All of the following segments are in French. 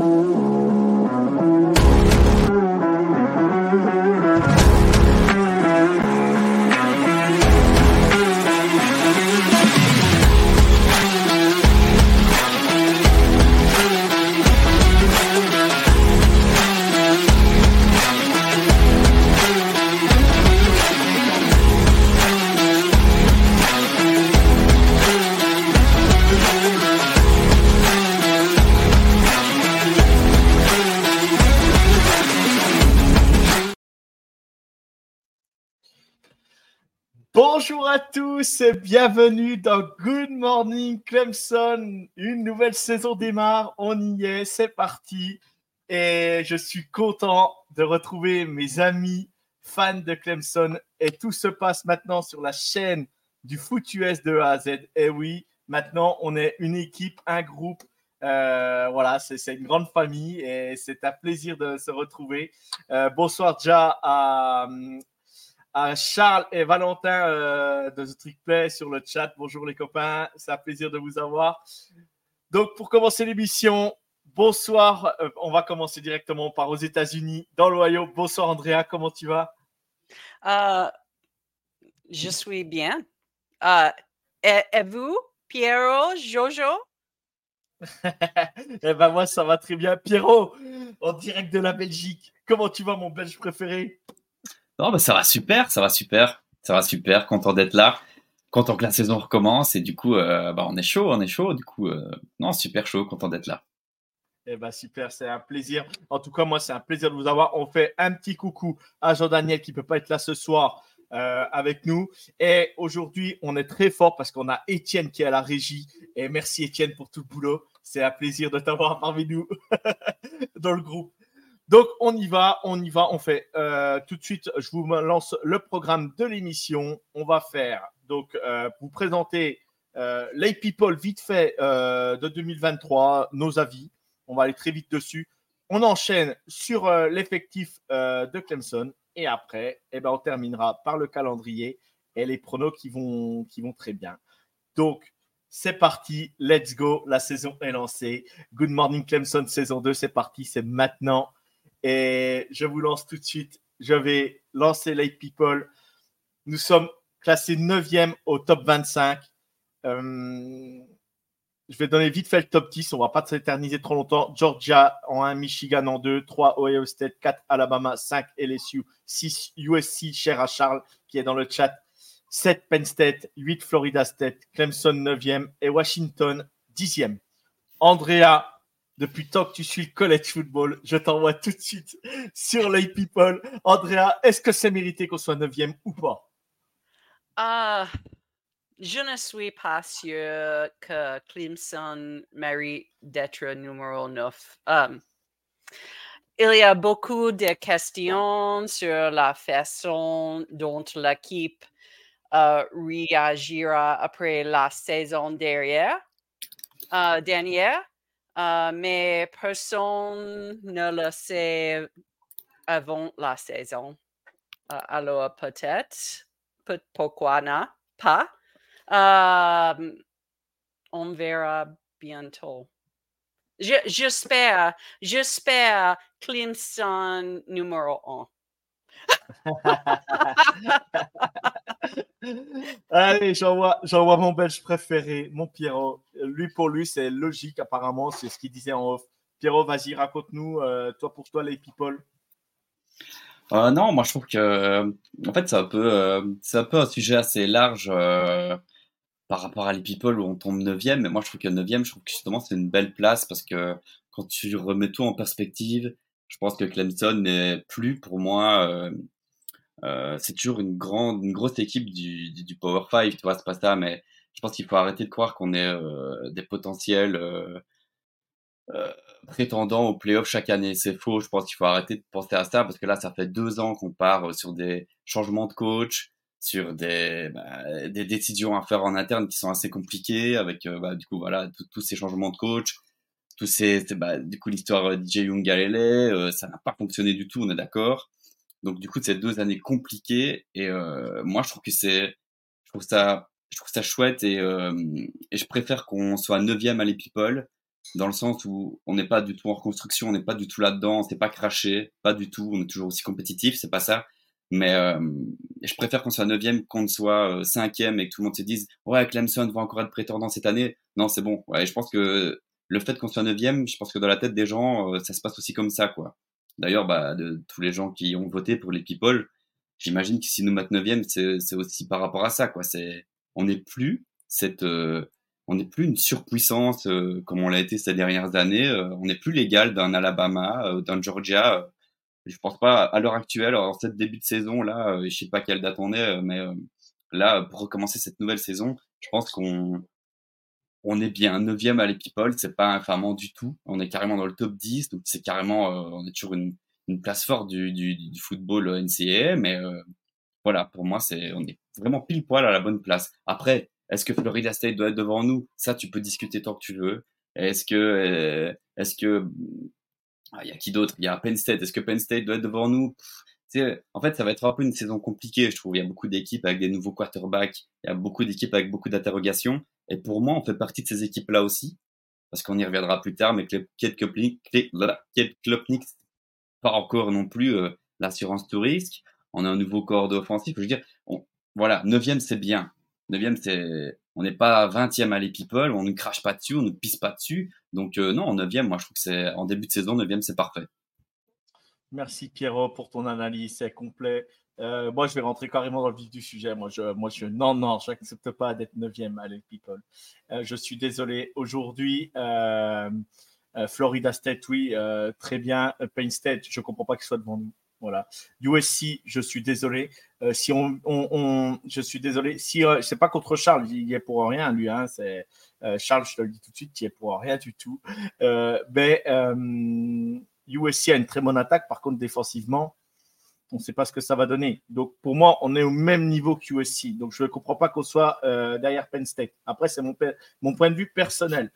Mm-hmm. Bonjour à tous et bienvenue dans Good Morning Clemson. Une nouvelle saison démarre, on y est, c'est parti. Et je suis content de retrouver mes amis fans de Clemson. Et tout se passe maintenant sur la chaîne du foot US de A à Z. Et oui, maintenant on est une équipe, un groupe. Euh, voilà, c'est une grande famille et c'est un plaisir de se retrouver. Euh, bonsoir déjà à, à Charles et Valentin euh, de The Trick Play sur le chat. Bonjour les copains, c'est un plaisir de vous avoir. Donc pour commencer l'émission, bonsoir. Euh, on va commencer directement par aux États-Unis, dans l'Ohio. Bonsoir Andrea, comment tu vas? Euh, Je suis bien. et, et, vous, Pierrot, Jojo? Eh ben moi ça va très bien. Pierrot, en direct de la Belgique. Comment tu vas mon Belge préféré? Non, bah, ça va super, ça va super, ça va super, content d'être là, content que la saison recommence et du coup, euh, bah, on est chaud, on est chaud, du coup, euh, non, super chaud, content d'être là. Eh ben super, c'est un plaisir. En tout cas, moi, c'est un plaisir de vous avoir. On fait un petit coucou à Jean-Daniel qui ne peut pas être là ce soir euh, avec nous. Et aujourd'hui, on est très fort parce qu'on a Étienne qui est à la régie. Et merci Étienne pour tout le boulot. C'est un plaisir de t'avoir parmi nous dans le groupe. Donc, on y va, on y va, on fait. Euh, tout de suite, je vous lance le programme de l'émission. On va faire, donc, euh, vous présenter euh, les people vite fait de 2023, nos avis. On va aller très vite dessus. On enchaîne sur l'effectif de Clemson. Et après, eh ben, on terminera par le calendrier et les pronos qui vont, qui vont très bien. Donc, c'est parti, let's go. La saison est lancée. Good morning Clemson, saison 2, c'est parti, c'est maintenant. Et je vous lance tout de suite. Je vais lancer les people. Nous sommes classés 9e au top 25. Euh, je vais donner vite fait le top 10. On ne va pas s'éterniser trop longtemps. Georgia en 1, Michigan en 2, 3 Ohio State, 4 Alabama, 5 LSU, 6 USC, cher à Charles qui est dans le chat, 7 Penn State, 8 Florida State, Clemson 9e et Washington 10e. Andrea, depuis tant que tu suis le college football, je t'envoie tout de suite sur les people. Andrea, est-ce que c'est mérité qu'on soit neuvième ou pas? Uh, je ne suis pas sûr que Clemson mérite d'être numéro 9. Um, il y a beaucoup de questions sur la façon dont l'équipe uh, réagira après la saison derrière, uh, dernière. Euh, mais personne ne le sait avant la saison. Euh, alors peut-être, peut pourquoi pas. Euh, on verra bientôt. J'espère, j'espère Clemson numéro 1. Allez, j'envoie, mon belge préféré, mon Pierrot. Lui pour lui, c'est logique apparemment, c'est ce qu'il disait en off. Pierrot, vas-y, raconte-nous, euh, toi pour toi, les people. Euh, non, moi je trouve que, en fait, c'est un peu, euh, un peu un sujet assez large par rapport à les people où on tombe neuvième. Mais moi, je trouve que neuvième, je trouve que justement c'est une belle place parce que quand tu remets tout en perspective, je pense que Clemson n'est plus pour moi euh, c'est toujours une grande, une grosse équipe du, du, Power 5, tu vois, c'est pas ça, mais je pense qu'il faut arrêter de croire qu'on est des potentiels prétendants au playoff chaque année. C'est faux. Je pense qu'il faut arrêter de penser à ça parce que là, ça fait deux ans qu'on part sur des changements de coach, sur des, bah, des décisions à faire en interne qui sont assez compliquées avec, bah, du coup, voilà, tous ces changements de coach, tous ces, bah, du coup, l'histoire DJ Young Galilée, ça n'a pas fonctionné du tout, on est d'accord. Donc, du coup, c'est deux années compliquées et moi, je trouve que c'est, je trouve ça je trouve ça chouette et, euh, et je préfère qu'on soit neuvième à people dans le sens où on n'est pas du tout en reconstruction, on n'est pas du tout là-dedans, on pas craché, pas du tout, on est toujours aussi compétitif, c'est pas ça. Mais euh, je préfère qu'on soit neuvième qu'on soit euh, cinquième et que tout le monde se dise ouais Clemson va encore être prétendant cette année. Non c'est bon. Ouais, je pense que le fait qu'on soit neuvième, je pense que dans la tête des gens, euh, ça se passe aussi comme ça quoi. D'ailleurs, bah, de tous les gens qui ont voté pour les people, j'imagine que si nous mettent neuvième, c'est aussi par rapport à ça quoi. C'est on n'est plus cette euh, plus une surpuissance euh, comme on l'a été ces dernières années. Euh, on n'est plus l'égal d'un Alabama, d'un Georgia. je pense pas à l'heure actuelle, en cette début de saison là, je sais pas quelle date on est, mais là pour recommencer cette nouvelle saison, je pense qu'on on est bien neuvième à les people, c'est pas infamant du tout. On est carrément dans le top 10, donc c'est carrément, on est toujours une, une place forte du, du, du football NCAA, mais voilà, pour moi, c'est, on est vraiment pile poil à la bonne place. Après, est-ce que Florida State doit être devant nous? Ça, tu peux discuter tant que tu veux. Est-ce que, euh, est-ce que, ah, il y a qui d'autre? Il y a Penn State. Est-ce que Penn State doit être devant nous? En fait, ça va être un peu une saison compliquée, je trouve. Il y a beaucoup d'équipes avec des nouveaux quarterbacks, il y a beaucoup d'équipes avec beaucoup d'interrogations. Et pour moi, on fait partie de ces équipes-là aussi, parce qu'on y reviendra plus tard, mais Kate Klopnik, pas encore non plus euh, l'assurance tout risque on a un nouveau corps offensif. Je veux dire, voilà, neuvième c'est bien. Neuvième c'est, on n'est pas vingtième à les on ne crache pas dessus, on ne pisse pas dessus. Donc euh, non, en neuvième, moi je trouve que c'est en début de saison, neuvième c'est parfait. Merci Pierrot pour ton analyse, c'est complet. Euh, moi, je vais rentrer carrément dans le vif du sujet. Moi, je, moi, je non, non, je n'accepte pas d'être neuvième à people. Euh, je suis désolé. Aujourd'hui, Florida State, oui, très bien. Penn State, je comprends pas qu'il soit devant nous. Voilà. USC, je suis désolé. Euh, si on, je suis désolé. Si euh, c'est pas contre Charles, il est pour rien lui. Hein, c'est euh, Charles, je te le dis tout de suite, il est pour rien du tout. mais USC a une très bonne attaque. Par contre, défensivement, on ne sait pas ce que ça va donner. Donc pour moi, on est au même niveau que USC. Donc je ne comprends pas qu'on soit derrière Penn State. Après, c'est mon, point de vue personnel.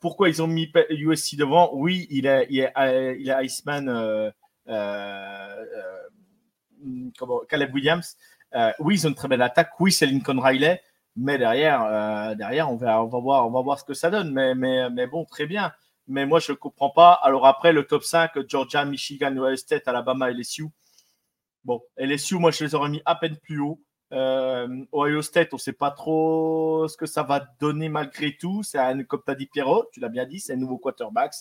pourquoi ils ont mis USC devant? Oui, il est, il Iceman euh, euh, comment, Caleb Williams. Euh, oui, ils ont une très belle attaque. Oui, c'est Lincoln Riley. Mais derrière, derrière on, va, voir, on va voir ce que ça donne. Mais bon, très bien mais moi je ne comprends pas. Alors après le top 5, Georgia, Michigan, Ohio State, Alabama, LSU. Bon, LSU, moi je les aurais mis à peine plus haut. Ohio State, on ne sait pas trop ce que ça va donner malgré tout. C'est comme tu as dit Pierrot, tu l'as bien dit, c'est un nouveau quarterback.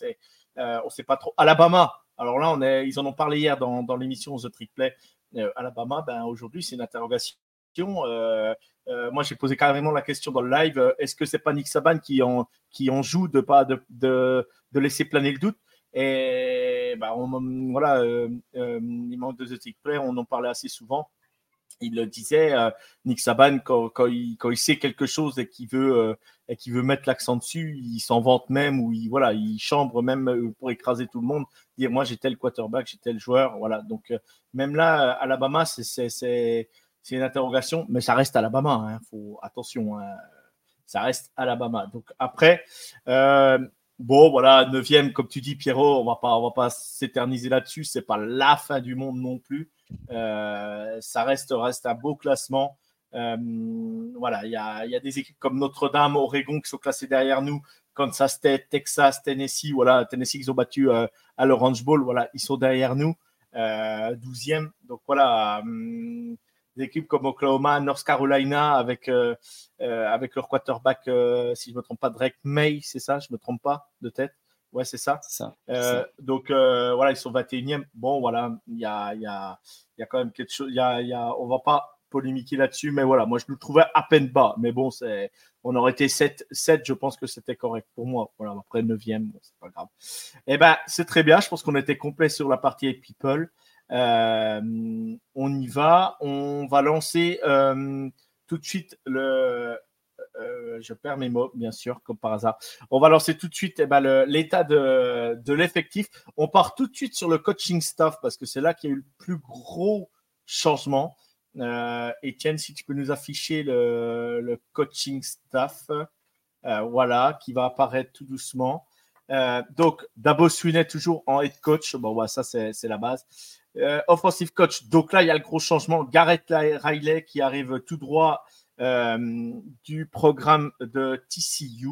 on ne sait pas trop. Alabama, alors là, on est, ils en ont parlé hier dans, l'émission The Trick Play. Euh, Alabama, ben, aujourd'hui, c'est une interrogation. Euh, euh, moi, j'ai posé carrément la question dans le live est-ce que c'est pas Nick Saban qui en, joue de pas de, laisser planer le doute? Et ben, voilà, les membres de The Play, on en parlait assez souvent il le disait, euh, Nick Saban, quand, il, sait quelque chose et qu'il veut, euh, mettre l'accent dessus, il s'en vante même ou il, il chambre même euh, pour écraser tout le monde, dire moi j'ai tel quarterback, j'ai tel joueur. Voilà. Donc, même là, Alabama, c'est une interrogation, mais ça reste Alabama. Hein, faut, attention, hein, ça reste Alabama. Donc, après, Bon, voilà, neuvième, comme tu dis, Pierrot, on va pas, va pas s'éterniser là-dessus. C'est pas la fin du monde non plus. Euh, ça reste, reste un beau classement. Euh, voilà, il y a, y a, des équipes comme Notre-Dame, Oregon qui sont classées derrière nous, Kansas State, Texas, Tennessee. Voilà, Tennessee qui ont battu euh, à l'Orange Bowl. Voilà, ils sont derrière nous, 12e. Donc voilà. Des équipes comme Oklahoma, North Carolina avec, avec leur quarterback, si je ne me trompe pas, Drake May, c'est ça, je ne me trompe pas de tête? Ouais, c'est ça. ça, euh, Donc, euh, voilà, ils sont 21e. Bon, voilà, il y a, y, a, y a, quand même quelque chose. Y a, y a, on va pas polémiquer là-dessus, mais voilà, moi, je le trouvais à peine bas. Mais bon, c'est, on aurait été 7, 7 je pense que c'était correct pour moi. Voilà, après 9e, bon, c'est pas grave. Eh ben, c'est très bien. Je pense qu'on était complet sur la partie People. Euh, on y va. On va lancer tout de suite le, je perds mes mots, bien sûr, comme par hasard. On va lancer tout de suite eh ben, l'état de, de l'effectif. On part tout de suite sur le coaching staff parce que c'est là qu'il y a eu le plus gros changement. Euh, Etienne, si tu peux nous afficher le, le coaching staff, euh, voilà, qui va apparaître tout doucement. Euh, donc, Dabo Swinney toujours en head coach. Bon, ouais, ça, c'est la base. Euh, offensive coach. Donc là, il y a le gros changement. Garrett Riley qui arrive tout droit euh, du programme de TCU.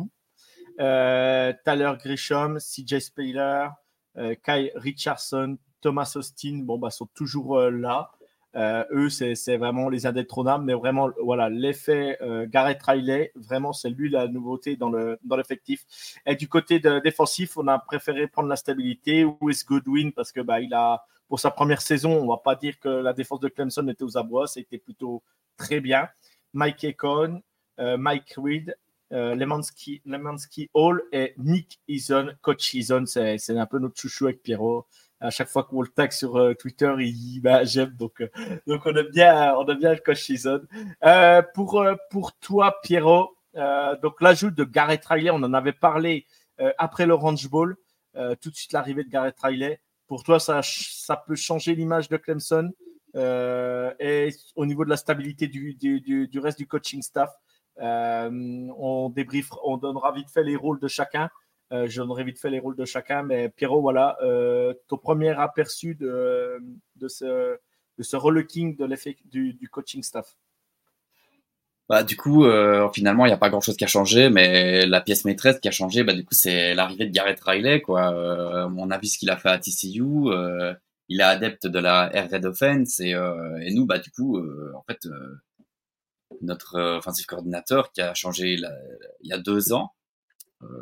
Euh, Tyler Grisham, CJ Spailer, euh, Kai Richardson, Thomas Austin, bon, bah, sont toujours là. eux, c'est vraiment les indétrônables, mais vraiment, voilà, l'effet Garrett Riley, vraiment, c'est lui la nouveauté dans l'effectif. Dans Et du côté de, défensif, on a préféré prendre la stabilité. Wes Goodwin, parce que bah, il a, pour sa première saison, on va pas dire que la défense de Clemson était aux abois, c'était plutôt très bien. Mike Econ, euh, Mike Reed, euh, Lemansky, Hall et Nick Eason. Coach Eason, c'est un peu notre chouchou avec Pierrot. À chaque fois qu'on le tag sur euh, Twitter, il bah, j'aime. Donc, donc on, aime bien, on aime le coach Eason. pour, pour toi, Pierrot, donc l'ajout de Garrett Riley, on en avait parlé après l'Orange Bowl. tout de suite l'arrivée de Garrett Riley. Pour toi, ça, peut changer l'image de Clemson euh, et au niveau de la stabilité du, reste du coaching staff, euh, on débrief, on donnera vite fait les rôles de chacun. Euh, je donnerai vite fait les rôles de chacun, mais Pierrot, voilà, ton premier aperçu de, ce, de ce relooking de l'effet du coaching staff. Bah, du coup, euh, finalement, il n'y a pas grand-chose qui a changé, mais la pièce maîtresse qui a changé, bah, du coup, c'est l'arrivée de Garrett Riley. Quoi. Euh, on a vu ce qu'il a fait à TCU. Euh, il est adepte de la air raid offense et, euh, et nous, bah, du coup, euh, en fait, euh, notre offensive coordinateur qui a changé il y a deux ans,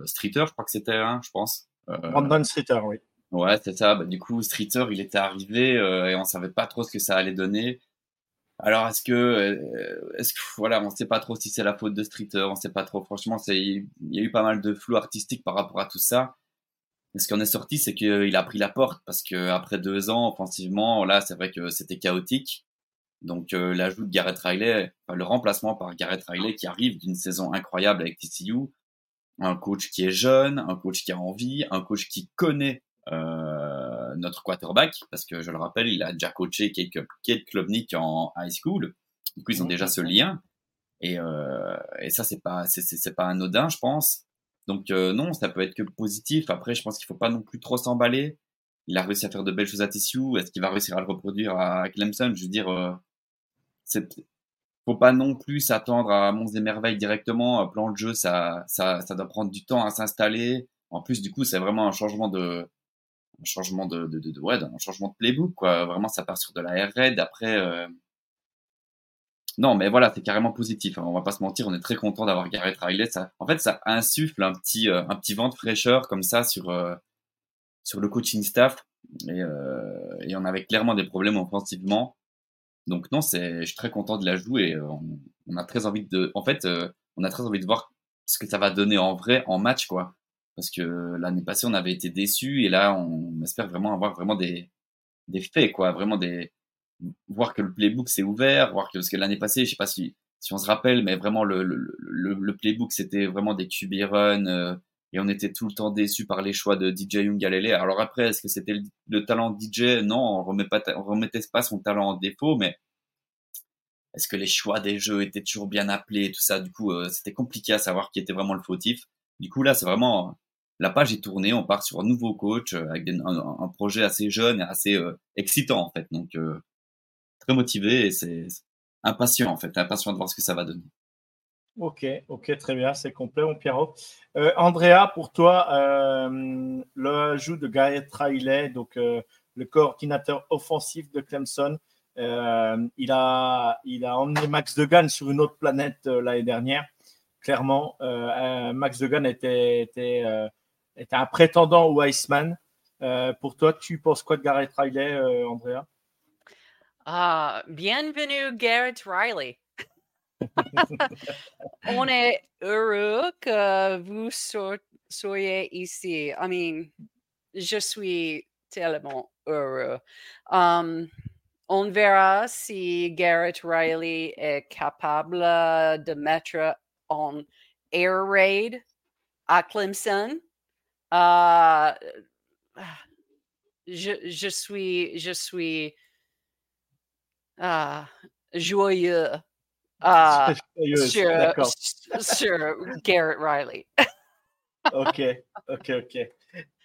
Streeter, je crois que c'était, hein, je pense. Brandon Streeter, oui. Ouais, c'est ça. Bah, du coup, Streeter, il était arrivé et on savait pas trop ce que ça allait donner. Alors, est-ce que, est-ce que, voilà, on sait pas trop si c'est la faute de Streeter, on sait pas trop. Franchement, il y a eu pas mal de flou artistique par rapport à tout ça. Et ce qui en est sorti, c'est qu'il a pris la porte parce que après deux ans offensivement, là, c'est vrai que c'était chaotique. Donc euh, l'ajout de Garrett Riley, enfin, le remplacement par Garrett Riley qui arrive d'une saison incroyable avec TCU, un coach qui est jeune, un coach qui a envie, un coach qui connaît euh, notre quarterback parce que je le rappelle, il a déjà coaché quelques Kate Klubnik en high school. Du coup, ils ont déjà ce lien. Et, euh, et ça, c'est pas, c'est pas anodin, je pense. Donc euh, non, ça peut être que positif. Après, je pense qu'il faut pas non plus trop s'emballer. Il a réussi à faire de belles choses à Tissue. Est-ce qu'il va réussir à le reproduire à Clemson? Je veux dire, euh, c'est faut pas non plus s'attendre à Mons des merveilles directement. Plan de jeu, ça, ça, ça doit prendre du temps à s'installer. En plus, du coup, c'est vraiment un changement de, changement de, de, de, ouais, un changement de playbook, quoi. Vraiment, ça part sur de la raid. Après, euh, non, mais voilà, c'est carrément positif. Hein. On va pas se mentir, on est très content d'avoir Garrett Riley. Ça, en fait, ça insuffle un petit, euh, un petit vent de fraîcheur comme ça sur, euh, sur le coaching staff. Et, et, on avait clairement des problèmes offensivement. Donc non, c'est, je suis très content de la jouer. On, on, a très envie de, en fait, on a très envie de voir ce que ça va donner en vrai en match, quoi. Parce que l'année passée, on avait été déçus et là, on espère vraiment avoir vraiment des, des faits, quoi. Vraiment des, voir que le playbook s'est ouvert, voir que, parce que l'année passée, je sais pas si, si on se rappelle, mais vraiment le, le, le, playbook c'était vraiment des QB run euh, et on était tout le temps déçus par les choix de DJ Young Galilée. Alors après, est-ce que c'était le, talent DJ Non, on remet pas, on remettait pas son talent en défaut, mais est-ce que les choix des jeux étaient toujours bien appelés, tout ça? Du coup, euh, c'était compliqué à savoir qui était vraiment le fautif. Du coup, là, c'est vraiment la page est tournée, on part sur un nouveau coach euh, avec un, projet assez jeune et assez excitant en fait. Donc très motivé et c'est impatient en fait, impatient de voir ce que ça va donner. Ok, ok, très bien, c'est complet, mon Pierrot. Euh, Andrea, pour toi, euh, l'ajout de Garrett Riley, donc euh, le coordinateur offensif de Clemson, euh, il, a, il a emmené Max Degan sur une autre planète l'année dernière. Clairement, Max Degan était, était, était, un prétendant au Iceman. pour toi, tu penses quoi de Garrett Riley, Andrea? Ah, bienvenue Garrett Riley. On est heureux que vous soyez ici. I mean, je suis tellement heureux. Um, on verra si Garrett Riley est capable de mettre en air raid à Clemson. Euh, je, je, suis, je suis uh, joyeux uh, sur, sur Garrett Riley. ok, ok, ok.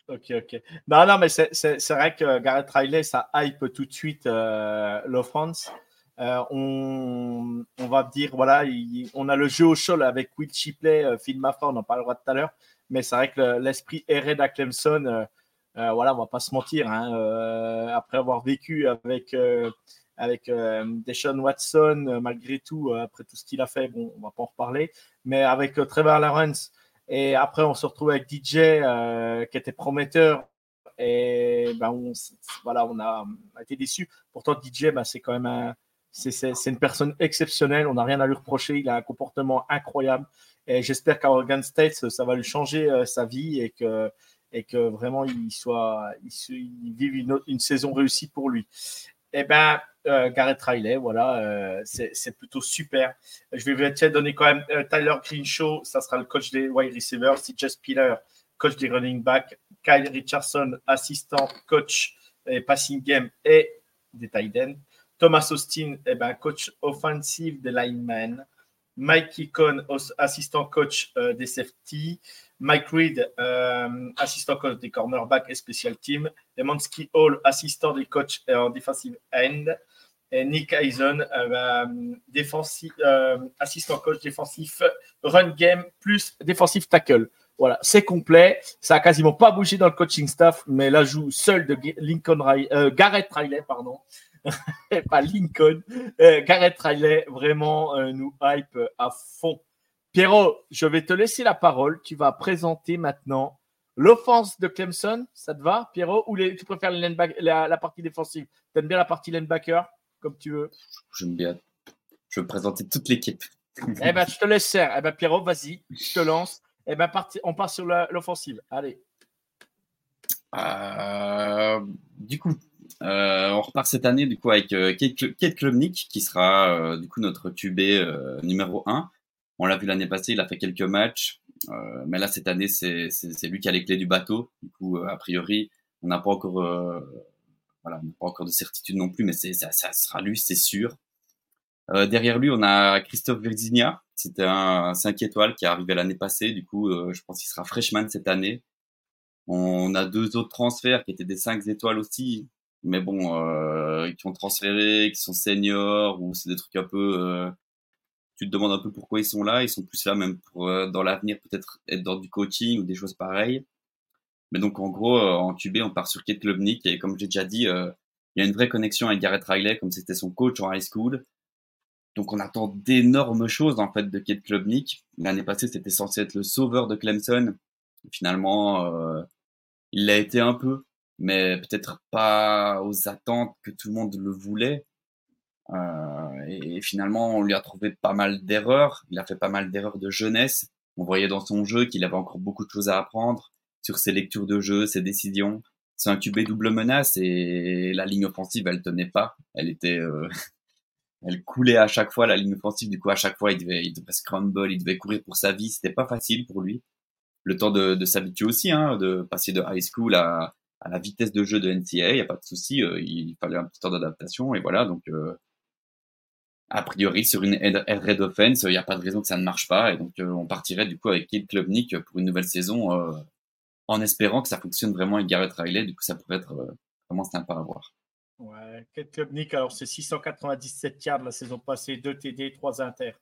Ok, ok. Non, non, mais c'est vrai que Garrett Riley, ça hype tout de suite euh, l'offense. Euh, on, on, va dire, voilà, on a le jeu au sol avec Will Shipley, euh, Phil Maffa, on en parlera tout à l'heure. Mais c'est vrai que l'esprit erré à Clemson, euh, euh, voilà, on va pas se mentir. Hein, euh, après avoir vécu avec, avec Deshaun Watson, malgré tout, après tout ce qu'il a fait, bon, on va pas en reparler. Mais avec Trevor Lawrence, et après, on se retrouve avec DJ qui était prometteur. Et ben, on, voilà, on a, été déçus. Pourtant, DJ, ben, c'est quand même un, c'est, une personne exceptionnelle. On n'a rien à lui reprocher. Il a un comportement incroyable. Et j'espère qu'à Oregon State, ça va lui changer euh, sa vie et que, et vraiment il soit, il, vive une, saison réussie pour lui. Eh ben, euh, Gareth Riley, voilà, euh, c'est plutôt super. Je vais te donner quand même Tyler Greenshaw, ça sera le coach des wide receivers, CJ Spiller, coach des running backs, Kyle Richardson, assistant coach et passing game et des tight ends, Thomas Austin, eh ben, coach offensive des linemen, Mike Icon, assistant coach des safety, Mike Reed, euh, assistant coach des cornerbacks et special team. Demansky Hall, assistant des coachs en defensive end. Et Nick Eisen, euh, euh, assistant coach défensif run game plus défensif tackle. Voilà, c'est complet. Ça a quasiment pas bougé dans le coaching staff, mais l'ajout seul de Lincoln Garrett Riley, pardon, pas Lincoln, Garrett Riley, vraiment nous hype à fond. Pierrot, je vais te laisser la parole. Tu vas présenter maintenant l'offense de Clemson. Ça te va, Pierrot? Ou tu préfères la, partie défensive? Tu aimes bien la partie linebacker, comme tu veux? J'aime bien. Je veux présenter toute l'équipe. eh ben, je te laisse faire. Eh ben, Pierrot, vas-y, je te lance. Eh ben, on part sur l'offensive. Allez. Euh, du coup, euh, on repart cette année du coup avec euh, Kate qui sera du coup notre QB numéro 1. On l'a vu l'année passée, il a fait quelques matchs, euh, mais là cette année c'est lui qui a les clés du bateau. Du coup, euh, a priori, on n'a pas encore, euh, voilà, pas encore de certitude non plus, mais ça, ça sera lui, c'est sûr. Euh, derrière lui, on a Christophe Virginia. C'était un 5 étoiles qui est arrivé l'année passée. Du coup, je pense qu'il sera freshman cette année. On a deux autres transferts qui étaient des 5 étoiles aussi, mais bon, euh, qui ont transféré, qui sont seniors ou c'est des trucs un peu tu te demandes un peu pourquoi ils sont là. Ils sont plus là même pour euh, dans l'avenir peut-être être dans du coaching ou des choses pareilles. Mais donc en gros, euh, en QB, on part sur Kate Klubnik et comme j'ai déjà dit, euh, il y a une vraie connexion avec Garrett Riley comme c'était son coach en high school. Donc on attend d'énormes choses en fait de Kate Klubnik. L'année passée, c'était censé être le sauveur de Clemson. Finalement, il l'a été un peu, mais peut-être pas aux attentes que tout le monde le voulait. Euh, et, finalement, on lui a trouvé pas mal d'erreurs. Il a fait pas mal d'erreurs de jeunesse. On voyait dans son jeu qu'il avait encore beaucoup de choses à apprendre sur ses lectures de jeu, ses décisions. C'est un QB double menace et la ligne offensive, elle tenait pas. Elle était, euh, elle coulait à chaque fois la ligne offensive. Du coup, à chaque fois, il devait, il devait scramble, il devait courir pour sa vie. C'était pas facile pour lui. Le temps de, de s'habituer aussi, hein, de passer de high school à, à la vitesse de jeu de NCAA, il y a pas de souci. Euh, il fallait un petit temps d'adaptation et voilà. Donc, euh, a priori sur une raid offense, il n'y a pas de raison que ça ne marche pas. Et donc, euh, on partirait du coup avec Kate Klubnik pour une nouvelle saison en espérant que ça fonctionne vraiment avec Garrett Riley. Du coup, ça pourrait être vraiment sympa à voir. Ouais, Kate Klubnik, alors c'est 697 yards la saison passée, 2 TD, 3 inter.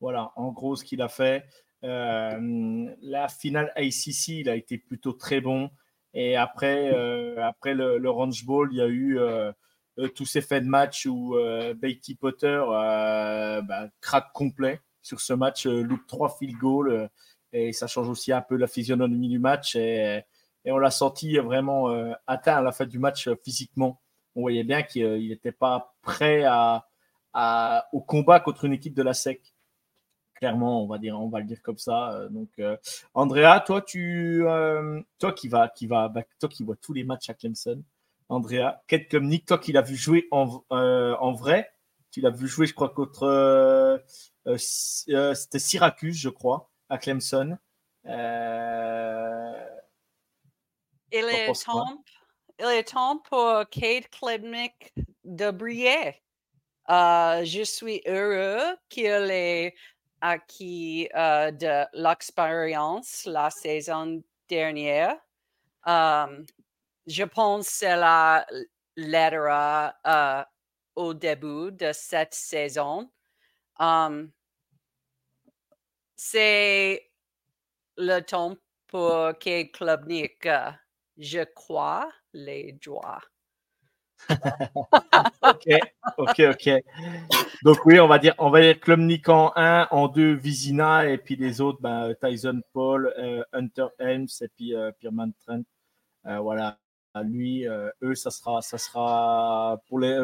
Voilà, en gros, ce qu'il a fait. la finale ACC, il a été plutôt très bon. Et après, après le, le Bowl, il y a eu euh, tous ces faits de match où euh, Beatty Potter euh, bah, craque complet sur ce match, loupe trois field goals et ça change aussi un peu la physionomie du match et, on l'a senti vraiment atteint à la fin du match physiquement. On voyait bien qu'il n'était pas prêt au combat contre une équipe de la SEC clairement, on va dire, on va le dire comme ça. Donc, Andrea, toi, tu, toi qui va, qui va, bah, toi qui vois tous les matchs à Clemson, Andrea. Kate Nick, toi qui l'as vu jouer en, euh, en vrai, tu l'as vu jouer, je crois, contre euh, c'était Syracuse, je crois, à Clemson. il est temps, il est temps pour Kate Klebnik de briller. je suis heureux qu'il ait acquis de l'expérience la saison dernière. je pense que l'aidera uh, au début de cette saison. c'est le temps pour que Klubnik, uh, je crois, les joie. Ok, ok, ok. Donc oui, on va dire, on va dire Klubnik en 1, en 2, Vizina, et puis les autres, ben, Tyson Paul, euh, Hunter Helms, et puis euh, Pierman Trent. Euh, voilà, lui, eux, ça sera, ça sera pour les.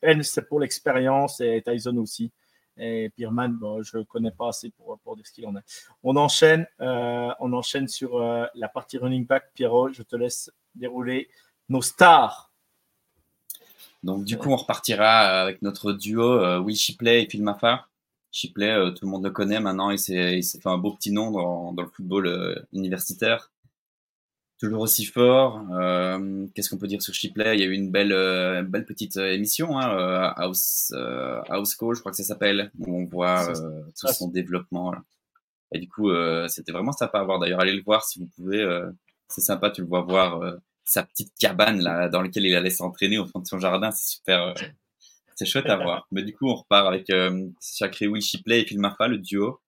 Helms, c'est pour l'expérience, et Tyson aussi. Et Pierman, bon, je ne connais pas assez pour, pour dire ce qu'il en est. On enchaîne, on enchaîne sur la partie running back. Pierrot, je te laisse dérouler nos stars donc du coup, on repartira avec notre duo euh, Will Shipley et Phil Maffa. Shipley, euh, tout le monde le connaît maintenant, il s'est fait un beau petit nom dans, dans le football euh, universitaire. Toujours aussi fort. Qu'est-ce qu'on peut dire sur Shipley? Il y a eu une belle, belle petite émission, hein, House, House Call, je crois que ça s'appelle, où on voit tout son développement. Et du coup, c'était vraiment sympa à voir. D'ailleurs, allez le voir si vous pouvez. c'est sympa, tu le vois voir sa petite cabane là dans laquelle il allait s'entraîner au fond de son jardin. C'est super, euh, c'est chouette à voir. Mais du coup, on repart avec euh, Sacré Will Shipley et Phil le duo.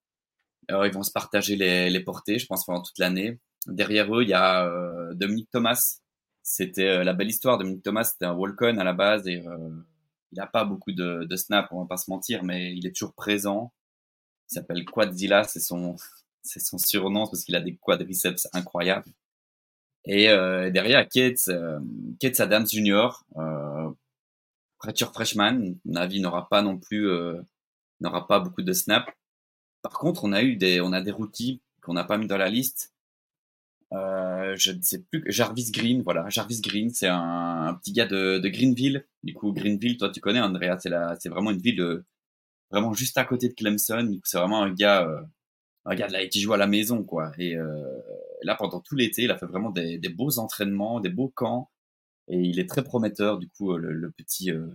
Alors, ils vont se partager les, les portées, je pense, pendant toute l'année. Derrière eux, il y a euh, Dominique Thomas. C'était euh, la belle histoire. Dominique Thomas, c'était un Walcon à la base et il n'a pas beaucoup de, de snaps, on va pas se mentir, mais il est toujours présent. Il s'appelle Quadzilla, c'est son, c'est son surnom parce qu'il a des quadriceps incroyables. Et euh, derrière, Kate, euh, Kate Adams Jr., euh, freshman, Navi n'aura pas non plus, n'aura pas beaucoup de snaps. Par contre, on a eu des, on a des rookies qu'on n'a pas mis dans la liste. Euh, je ne sais plus, Jarvis Green, voilà, Jarvis Green, c'est un, un, petit gars de, de, Greenville. Du coup, Greenville, toi tu connais, Andrea, c'est la, c'est vraiment une ville euh, vraiment juste à côté de Clemson. C'est vraiment un gars, euh, regarde là, il joue à la maison, quoi. Et là, pendant tout l'été, il a fait vraiment des, des, beaux entraînements, des beaux camps, et il est très prometteur. Du coup, le, le petit euh,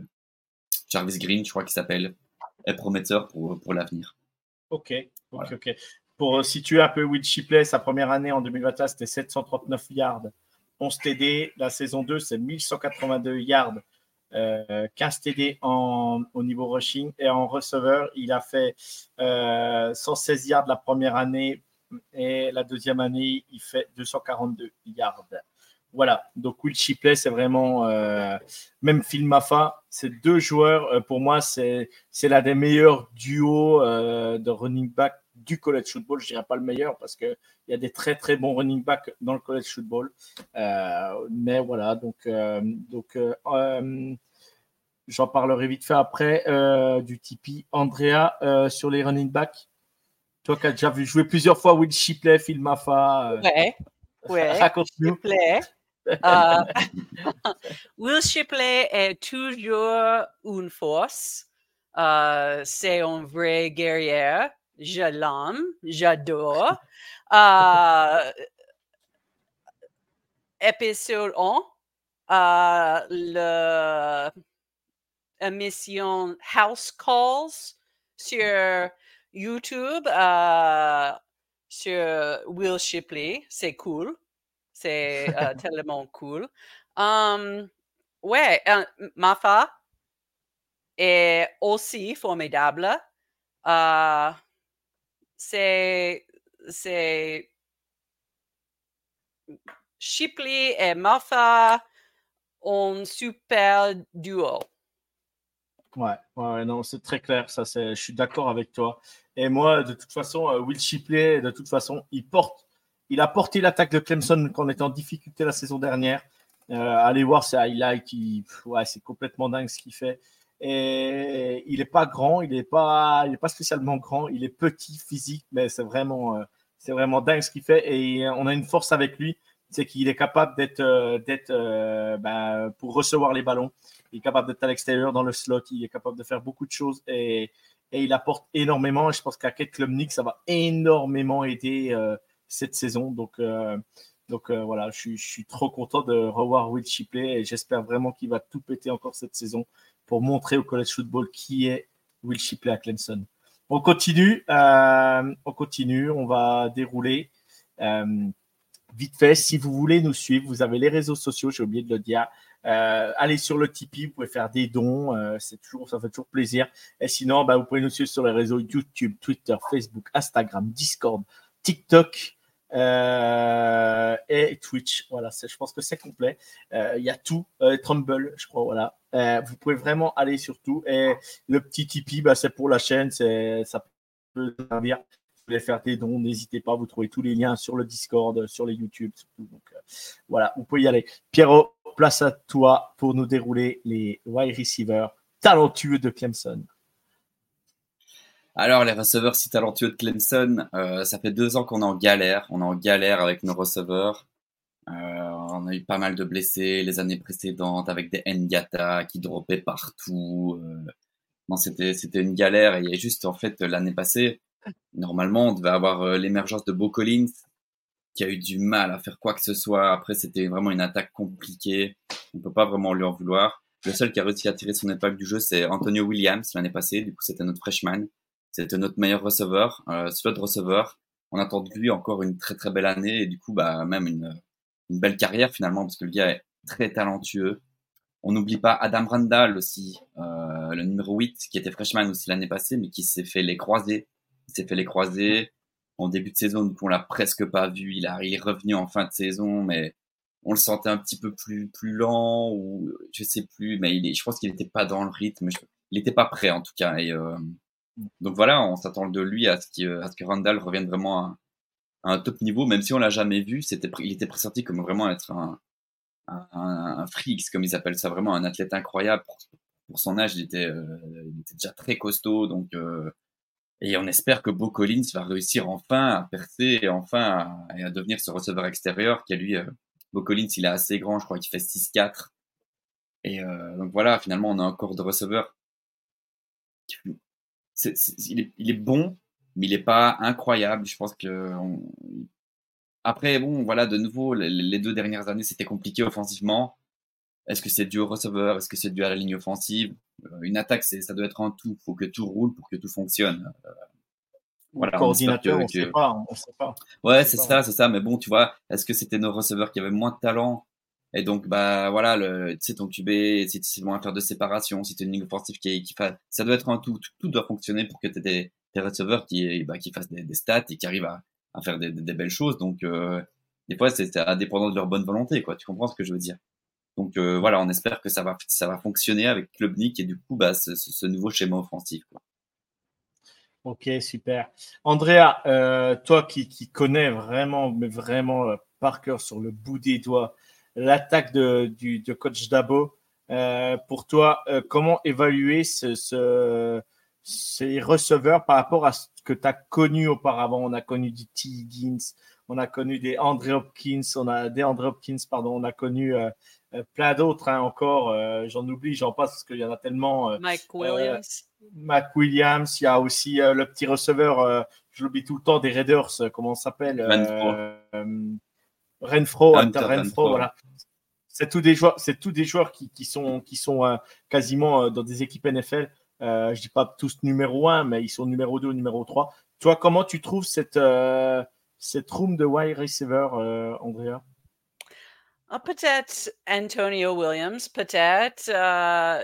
Jarvis Green, je crois qu'il s'appelle, est prometteur pour, pour l'avenir. Ok, ok, voilà. ok. Pour situer un peu Will Shipley, sa première année en 2021, c'était 739 yards, 11 TD. La saison 2, c'est 1182 yards, euh, 15 TD en, au niveau rushing et en receveur, il a fait euh, 116 yards la première année et la deuxième année, il fait 242 yards. Voilà, donc Will Shipley, c'est vraiment, euh, même Phil Maffa, c'est deux joueurs, euh, pour moi, c'est l'un des meilleurs duos euh, de running back du college football. Je dirais pas le meilleur parce qu'il y a des très très bons running backs dans le college football. Mais voilà, donc, donc j'en parlerai vite fait après du Tipeee. Andrea, sur les running backs, toi qui as déjà vu jouer plusieurs fois Will Shipley, Phil Maffa. ouais, ouais. Raconte-nous. Uh, Will Shipley est toujours une force. Uh, c'est un vrai guerrier je l'aime, j'adore. Euh, épisode 1, euh, le émission House Calls sur YouTube, euh, sur Will Shipley. C'est cool. C'est euh, tellement cool. Um, ouais, euh, Mafa est aussi formidable. Uh, c'est c'est Shipley et Martha un super duo. Ouais, ouais, non, c'est très clair, ça, je suis d'accord avec toi. Et moi, de toute façon, euh, Will Shipley, de toute façon, il porte, il a porté l'attaque de Clemson quand on était en difficulté la saison dernière. Euh, allez voir ses highlights, il, ouais, c'est complètement dingue ce qu'il fait. Et il n'est pas grand, il n'est pas, il est pas spécialement grand, il est petit, physique, mais c'est vraiment, euh, c'est vraiment dingue ce qu'il fait. Et on a une force avec lui, c'est qu'il est capable d'être, d'être, ben, pour recevoir les ballons. Il est capable d'être à l'extérieur dans le slot, il est capable de faire beaucoup de choses. Et, et il apporte énormément. Je pense qu'à Kate Klubnik, ça va énormément aider cette saison. Donc, donc voilà, je suis, trop content de revoir Will Shipley et j'espère vraiment qu'il va tout péter encore cette saison pour montrer au college football qui est Will Shipley à Clemson. On continue, euh, on continue, on va dérouler. Euh, vite fait, si vous voulez nous suivre, vous avez les réseaux sociaux, j'ai oublié de le dire. Euh, allez sur le Tipeee, vous pouvez faire des dons, c'est toujours, ça fait toujours plaisir. Et sinon, bah, vous pouvez nous suivre sur les réseaux YouTube, Twitter, Facebook, Instagram, Discord, TikTok. Euh, et Twitch. Voilà, je pense que c'est complet. Euh, il y a tout. Euh, Trumble, je crois. Voilà. vous pouvez vraiment aller sur tout. Et le petit Tipeee, bah, c'est pour la chaîne. Ça peut servir. Voulez faire des dons, n'hésitez pas. Vous trouvez tous les liens sur le Discord, sur les YouTube. Donc, voilà, vous pouvez y aller. Pierrot, place à toi pour nous dérouler les wide receivers talentueux de Clemson. Alors, les receveurs si talentueux de Clemson, euh, ça fait deux ans qu'on est en galère. On est en galère avec nos receveurs. Euh, on a eu pas mal de blessés les années précédentes avec des Ngata qui droppaient partout. Euh, non, c'était c'était une galère. Et juste en fait l'année passée, normalement, on devait avoir l'émergence de Bo Collins qui a eu du mal à faire quoi que ce soit. Après, c'était vraiment une attaque compliquée. On peut pas vraiment lui en vouloir. Le seul qui a réussi à tirer son épingle du jeu, c'est Antonio Williams l'année passée. Du coup, c'était notre freshman. C'était notre meilleur receveur, euh, slot receveur. On attend de lui encore une très très belle année et du coup bah même une, belle carrière finalement parce que le gars est très talentueux. On n'oublie pas Adam Randall aussi, euh, le numéro 8 qui était freshman aussi l'année passée mais qui s'est fait les croiser. Il s'est fait les croiser en début de saison, donc on l'a presque pas vu. Il, est revenu en fin de saison, mais on le sentait un petit peu plus plus lent ou je sais plus, mais il est, je pense qu'il n'était pas dans le rythme. il n'était pas prêt en tout cas. Et euh, donc voilà, on s'attend de lui à ce, à ce que Randall revienne vraiment à, un top niveau, même si on l'a jamais vu. C'était, il était pressenti comme vraiment être un, un, un, freak, comme ils appellent ça, vraiment un athlète incroyable. Pour, son âge, il était, euh, il était déjà très costaud, donc euh, et on espère que Bo Collins va réussir enfin à percer et enfin à, devenir ce receveur extérieur qui a lui, euh, Bo Collins, il est assez grand, je crois qu'il fait 6-4. Et donc voilà, finalement, on a encore de receveurs il, est, bon, mais il n'est pas incroyable. Je pense que. Après, bon, voilà, de nouveau, les, deux dernières années, c'était compliqué offensivement. Est-ce que c'est dû au receveur? Est-ce que c'est dû à la ligne offensive? Euh, Une attaque, ça doit être un tout. Il faut que tout roule pour que tout fonctionne. Euh, voilà, coordinateur, on ne sait pas. On sait pas. Ouais, c'est ça, c'est ça. Mais bon, tu vois, est-ce que c'était nos receveurs qui avaient moins de talent? Et donc, bah voilà, le, tu sais, ton QB, si tu à faire de séparation, si tu une ligne offensive qui, qui fait, ça doit être un tout, tout, doit fonctionner pour que tu aies des, des, receveurs qui, bah, qui fassent des, des, stats et qui arrivent à, à faire des, des, belles choses. Donc, euh, des fois, c'est indépendant de leur bonne volonté, quoi. Tu comprends ce que je veux dire? Donc euh, voilà, on espère que ça va, fonctionner avec Klubnik et du coup, bah, ce, nouveau schéma offensif. Ok, super. Andrea, euh, toi qui, connais vraiment, mais vraiment euh, par cœur sur le bout des doigts l'attaque de, du, coach Dabo. Pour toi, comment évaluer ce, ce, ces receveurs par rapport à ce que tu as connu auparavant? On a connu du T. Higgins, on a connu des Andre Hopkins, on a des Andre Hopkins, pardon, on a connu plein d'autres hein, encore. j'en oublie, j'en passe parce qu'il y en a tellement. Mike Williams. Mike Williams, il y a aussi le petit receveur, je l'oublie tout le temps, des Raiders, comment on s'appelle Renfro, Renfro, voilà. C'est tous des joueurs, c'est tous des joueurs qui, qui sont, qui sont euh, quasiment euh, dans des équipes NFL. Euh, je dis pas tous numéro 1, mais ils sont numéro 2 ou numéro 3. Toi, comment tu trouves cette, euh, cette room de wide receiver, Andrea? Ah, Peut-être Antonio Williams, peut-être.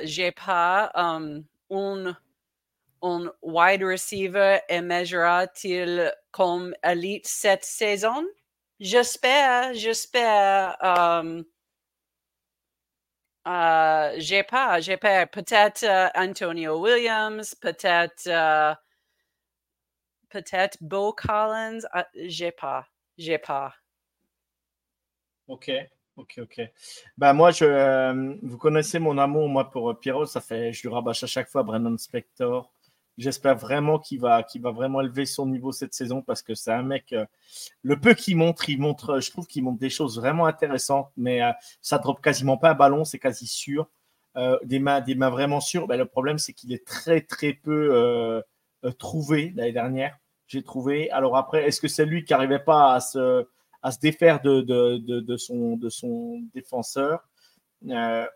J'ai pas um, un, un wide receiver émergera-t-il comme elite cette saison? J'espère, j'espère. Um, uh, j'ai pas, j'ai pas. Peut-être uh, Antonio Williams, peut-être, uh, peut-être Bo Collins. Uh, j'ai pas, j'ai pas. Ok, ok, ok. Bah moi, je, euh, vous connaissez mon amour moi pour Pierrot. Ça fait, je lui rabâche à chaque fois Brandon Spector. J'espère vraiment qu'il va, qu'il va vraiment élever son niveau cette saison parce que c'est un mec, euh, le peu qu'il montre, il montre, je trouve qu'il montre des choses vraiment intéressantes, mais euh, ça drop quasiment pas un ballon, c'est quasi sûr. Euh, des mains, des mains vraiment sûres. Ben, le problème, c'est qu'il est très, très peu trouvé l'année dernière. J'ai trouvé. Alors après, est-ce que c'est lui qui n'arrivait pas à se, à se défaire de, de, de, son, de son défenseur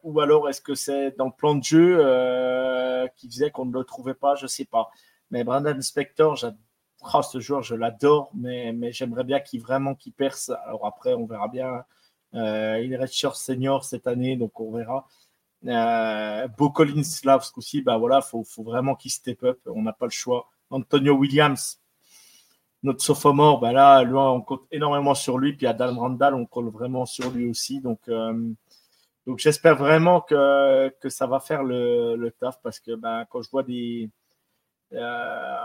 Ou alors est-ce que c'est dans le plan de jeu qui faisait qu'on ne le trouvait pas? Je ne sais pas. Mais Brandon Spector, oh, ce joueur, je l'adore, mais, mais j'aimerais bien qu'il vraiment qu'il perce. Alors après, on verra bien. Euh, il est redshirt senior cette année, donc on verra. Euh, ce coup-ci, bah voilà, faut, faut vraiment qu'il step up. On n'a pas le choix. Antonio Williams, notre sophomore, bah là, lui, on compte énormément sur lui. Puis Adam Randall, on compte vraiment sur lui aussi. Donc, euh, donc j'espère vraiment que, que ça va faire le, le taf parce que bah, quand je vois des, euh,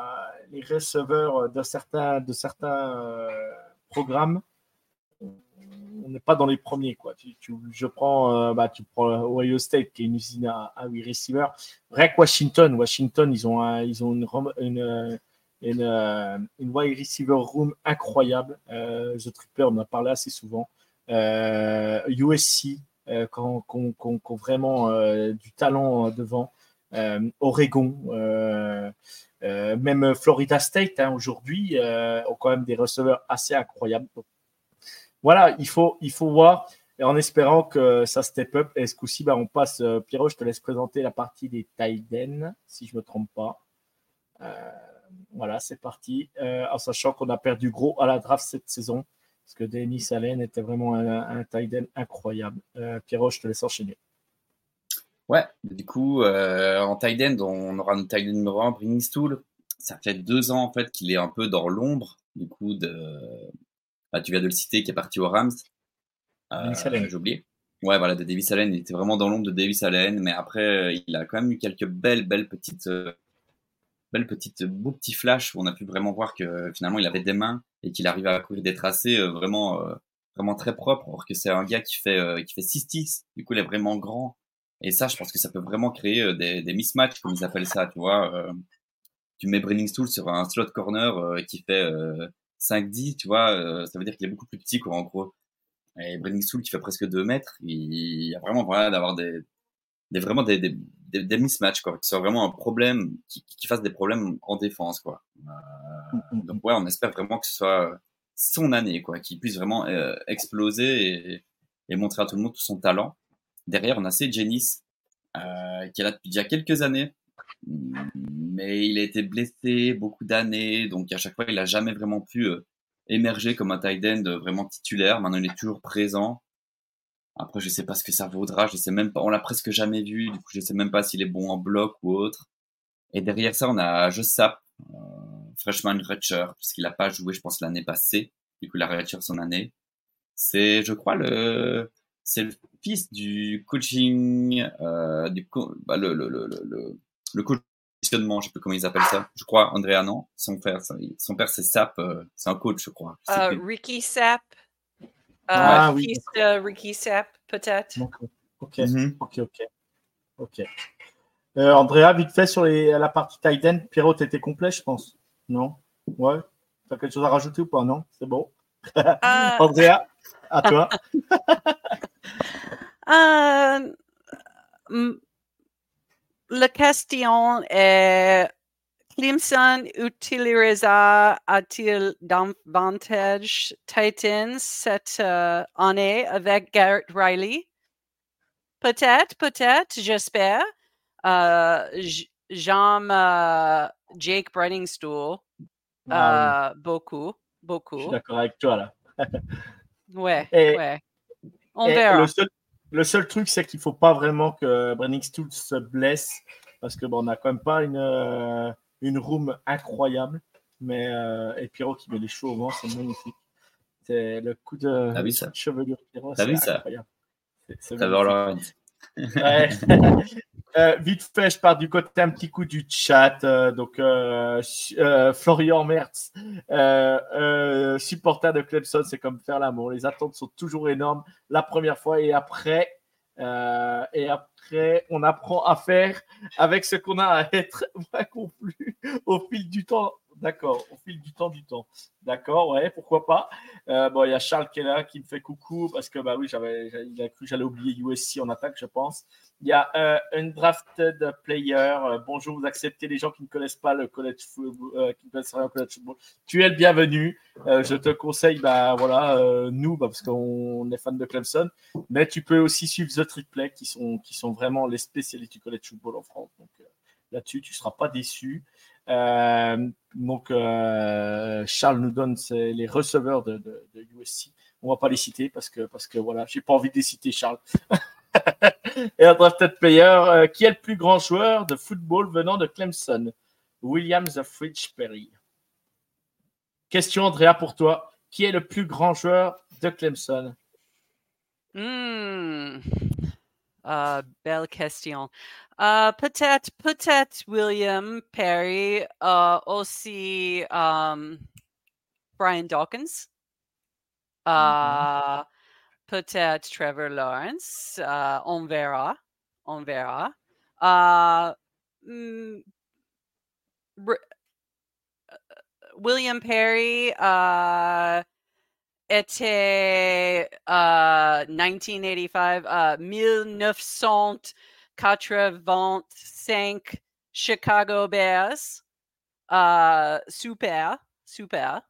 les receveurs de certains, de certains euh, programmes, on n'est pas dans les premiers. Quoi. je prends, bah, tu prends Ohio State, qui est une usine à, à 8 receivers. Rec Washington, Washington, ils ont, ils ont une, une, une, wide receiver room incroyable. The Tripper, on en a parlé assez souvent. USC, quand, quand, vraiment du talent devant. Euh, Oregon, euh, euh, même Florida State hein, aujourd'hui ont quand même des receveurs assez incroyables. voilà, il faut, il faut voir en espérant que ça step up. Et ce coup-ci, bah, on passe. Pierrot, je te laisse présenter la partie des Tiden, si je ne me trompe pas. Voilà, c'est parti. en sachant qu'on a perdu gros à la draft cette saison, parce que Denis Allen était vraiment un, un incroyable. Pierrot, je te laisse enchaîner. Ouais, du coup, euh, en tight end, on aura notre tight end numéro 1, Bringing Stool. Ça fait deux ans en fait qu'il est un peu dans l'ombre, du coup, de. Bah, tu viens de le citer, qui est parti aux Rams. Euh, J'ai oublié. Ouais, voilà, de Davis Allen. Il était vraiment dans l'ombre de Davis Allen, mais après, il a quand même eu quelques belles, belles petites, euh, belles petites, beaux petits flashs où on a pu vraiment voir que finalement il avait des mains et qu'il arrivait à courir des tracés euh, vraiment, euh, vraiment très propres. Alors que c'est un gars qui fait, qui fait 6 Du coup, il est vraiment grand et ça, je pense que ça peut vraiment créer euh, des, des mismatchs, comme ils appellent ça, tu vois. Euh, tu mets Brenning Stool sur un slot corner euh, qui fait 5-10, tu vois, ça veut dire qu'il est beaucoup plus petit, quoi, en gros. Et Brenning Stool qui fait presque 2 mètres, il y a vraiment voilà, d'avoir des, des, vraiment des, des, des, mismatchs, quoi, qui soit vraiment un problème, qui, qui fasse des problèmes en défense, quoi. donc ouais, on espère vraiment que ce soit son année, quoi, qu'il puisse vraiment exploser et, et montrer à tout le monde tout son talent. Derrière, on a C. Jennings, euh, qui est là depuis déjà quelques années, mais il a été blessé beaucoup d'années, donc à chaque fois, il n'a jamais vraiment pu euh, émerger comme un tight end vraiment titulaire. Maintenant, il est toujours présent. Après, je sais pas ce que ça vaudra, je sais même pas, on l'a presque jamais vu, du coup, je sais même pas s'il est bon en bloc ou autre. Et derrière ça, on a Josap, euh, freshman redshirt, parce qu'il a pas joué, je pense, l'année passée. Du coup, il a redshirt son année. C'est, je crois, le, c'est le fils du coaching, euh, du bah, le, le, le, le, le positionnement, je sais plus comment ils appellent ça. Je crois Andrea non, son père, son père c'est Sap, euh, c'est un coach, je crois. Uh, Ricky Sap. Uh, ah oui. Ricky Sap, peut-être. Ok, mm-hmm. ok, ok, ok. Euh, Andrea, vite fait sur les, la partie Titan, Pierrot, t'étais complet, je pense. Non? Ouais. T'as quelque chose à rajouter ou pas? Non? C'est bon. Uh... Andrea, à toi. Euh, la question est Clemson utilisera-t-il davantage Titans cette euh, année avec Garrett Riley? Peut-être, peut-être, j'espère. Euh, J'aime euh, Jake Brenningstool ah beaucoup, beaucoup. Je suis d'accord avec toi là. ouais, ouais. On verra. Le seul, le seul truc, c'est qu'il ne faut pas vraiment que Brenning Stool se blesse parce que bon, on n'a quand même pas une, euh, une room incroyable. Mais euh, et Pierrot qui met les cheveux au vent, c'est magnifique. C'est le coup de, ah oui, ça? chevelure Pierrot. T'as vu ça? C'est ouais. Euh, vite fait, je pars du côté un petit coup du chat. Euh, donc, euh, Florian Mertz, supporter de Clemson, c'est comme faire l'amour. Les attentes sont toujours énormes la première fois et après, et après, on apprend à faire avec ce qu'on a à être accompli au fil du temps. D'accord, au fil du temps, du temps. D'accord, ouais, pourquoi pas. Euh, bon, il y a Charles qui est là, qui me fait coucou parce que, bah oui, j'avais, il a cru que j'allais oublier USC en attaque, je pense. Il y a euh, un drafted player. Euh, bonjour, vous acceptez les gens qui ne connaissent pas le college football, qui ne connaissent rien au college football. Tu es le bienvenu. je te conseille, bah voilà, nous, bah, parce qu'on est fan de Clemson, mais tu peux aussi suivre The Trick Play, qui sont, qui sont vraiment les spécialistes du college football en France. Donc là-dessus, tu ne seras pas déçu. Euh, donc, euh, Charles nous donne les receveurs de, USC. On va pas les citer parce que, parce que voilà, j'ai pas envie de les citer, Charles. Et un drafted player, euh, qui est le plus grand joueur de football venant de Clemson William The Fridge Perry. Question, Andrea, pour toi. Qui est le plus grand joueur de Clemson? Hmm. belle question. Uh, peut-être, peut-être William Perry, uh, aussi um, Brian Dawkins, uh, mm-hmm. peut-être Trevor Lawrence, uh, on verra, on verra. Uh, mm, William Perry, uh, était uh, 1985, uh, 1985 Chicago Bears. Uh, super, super.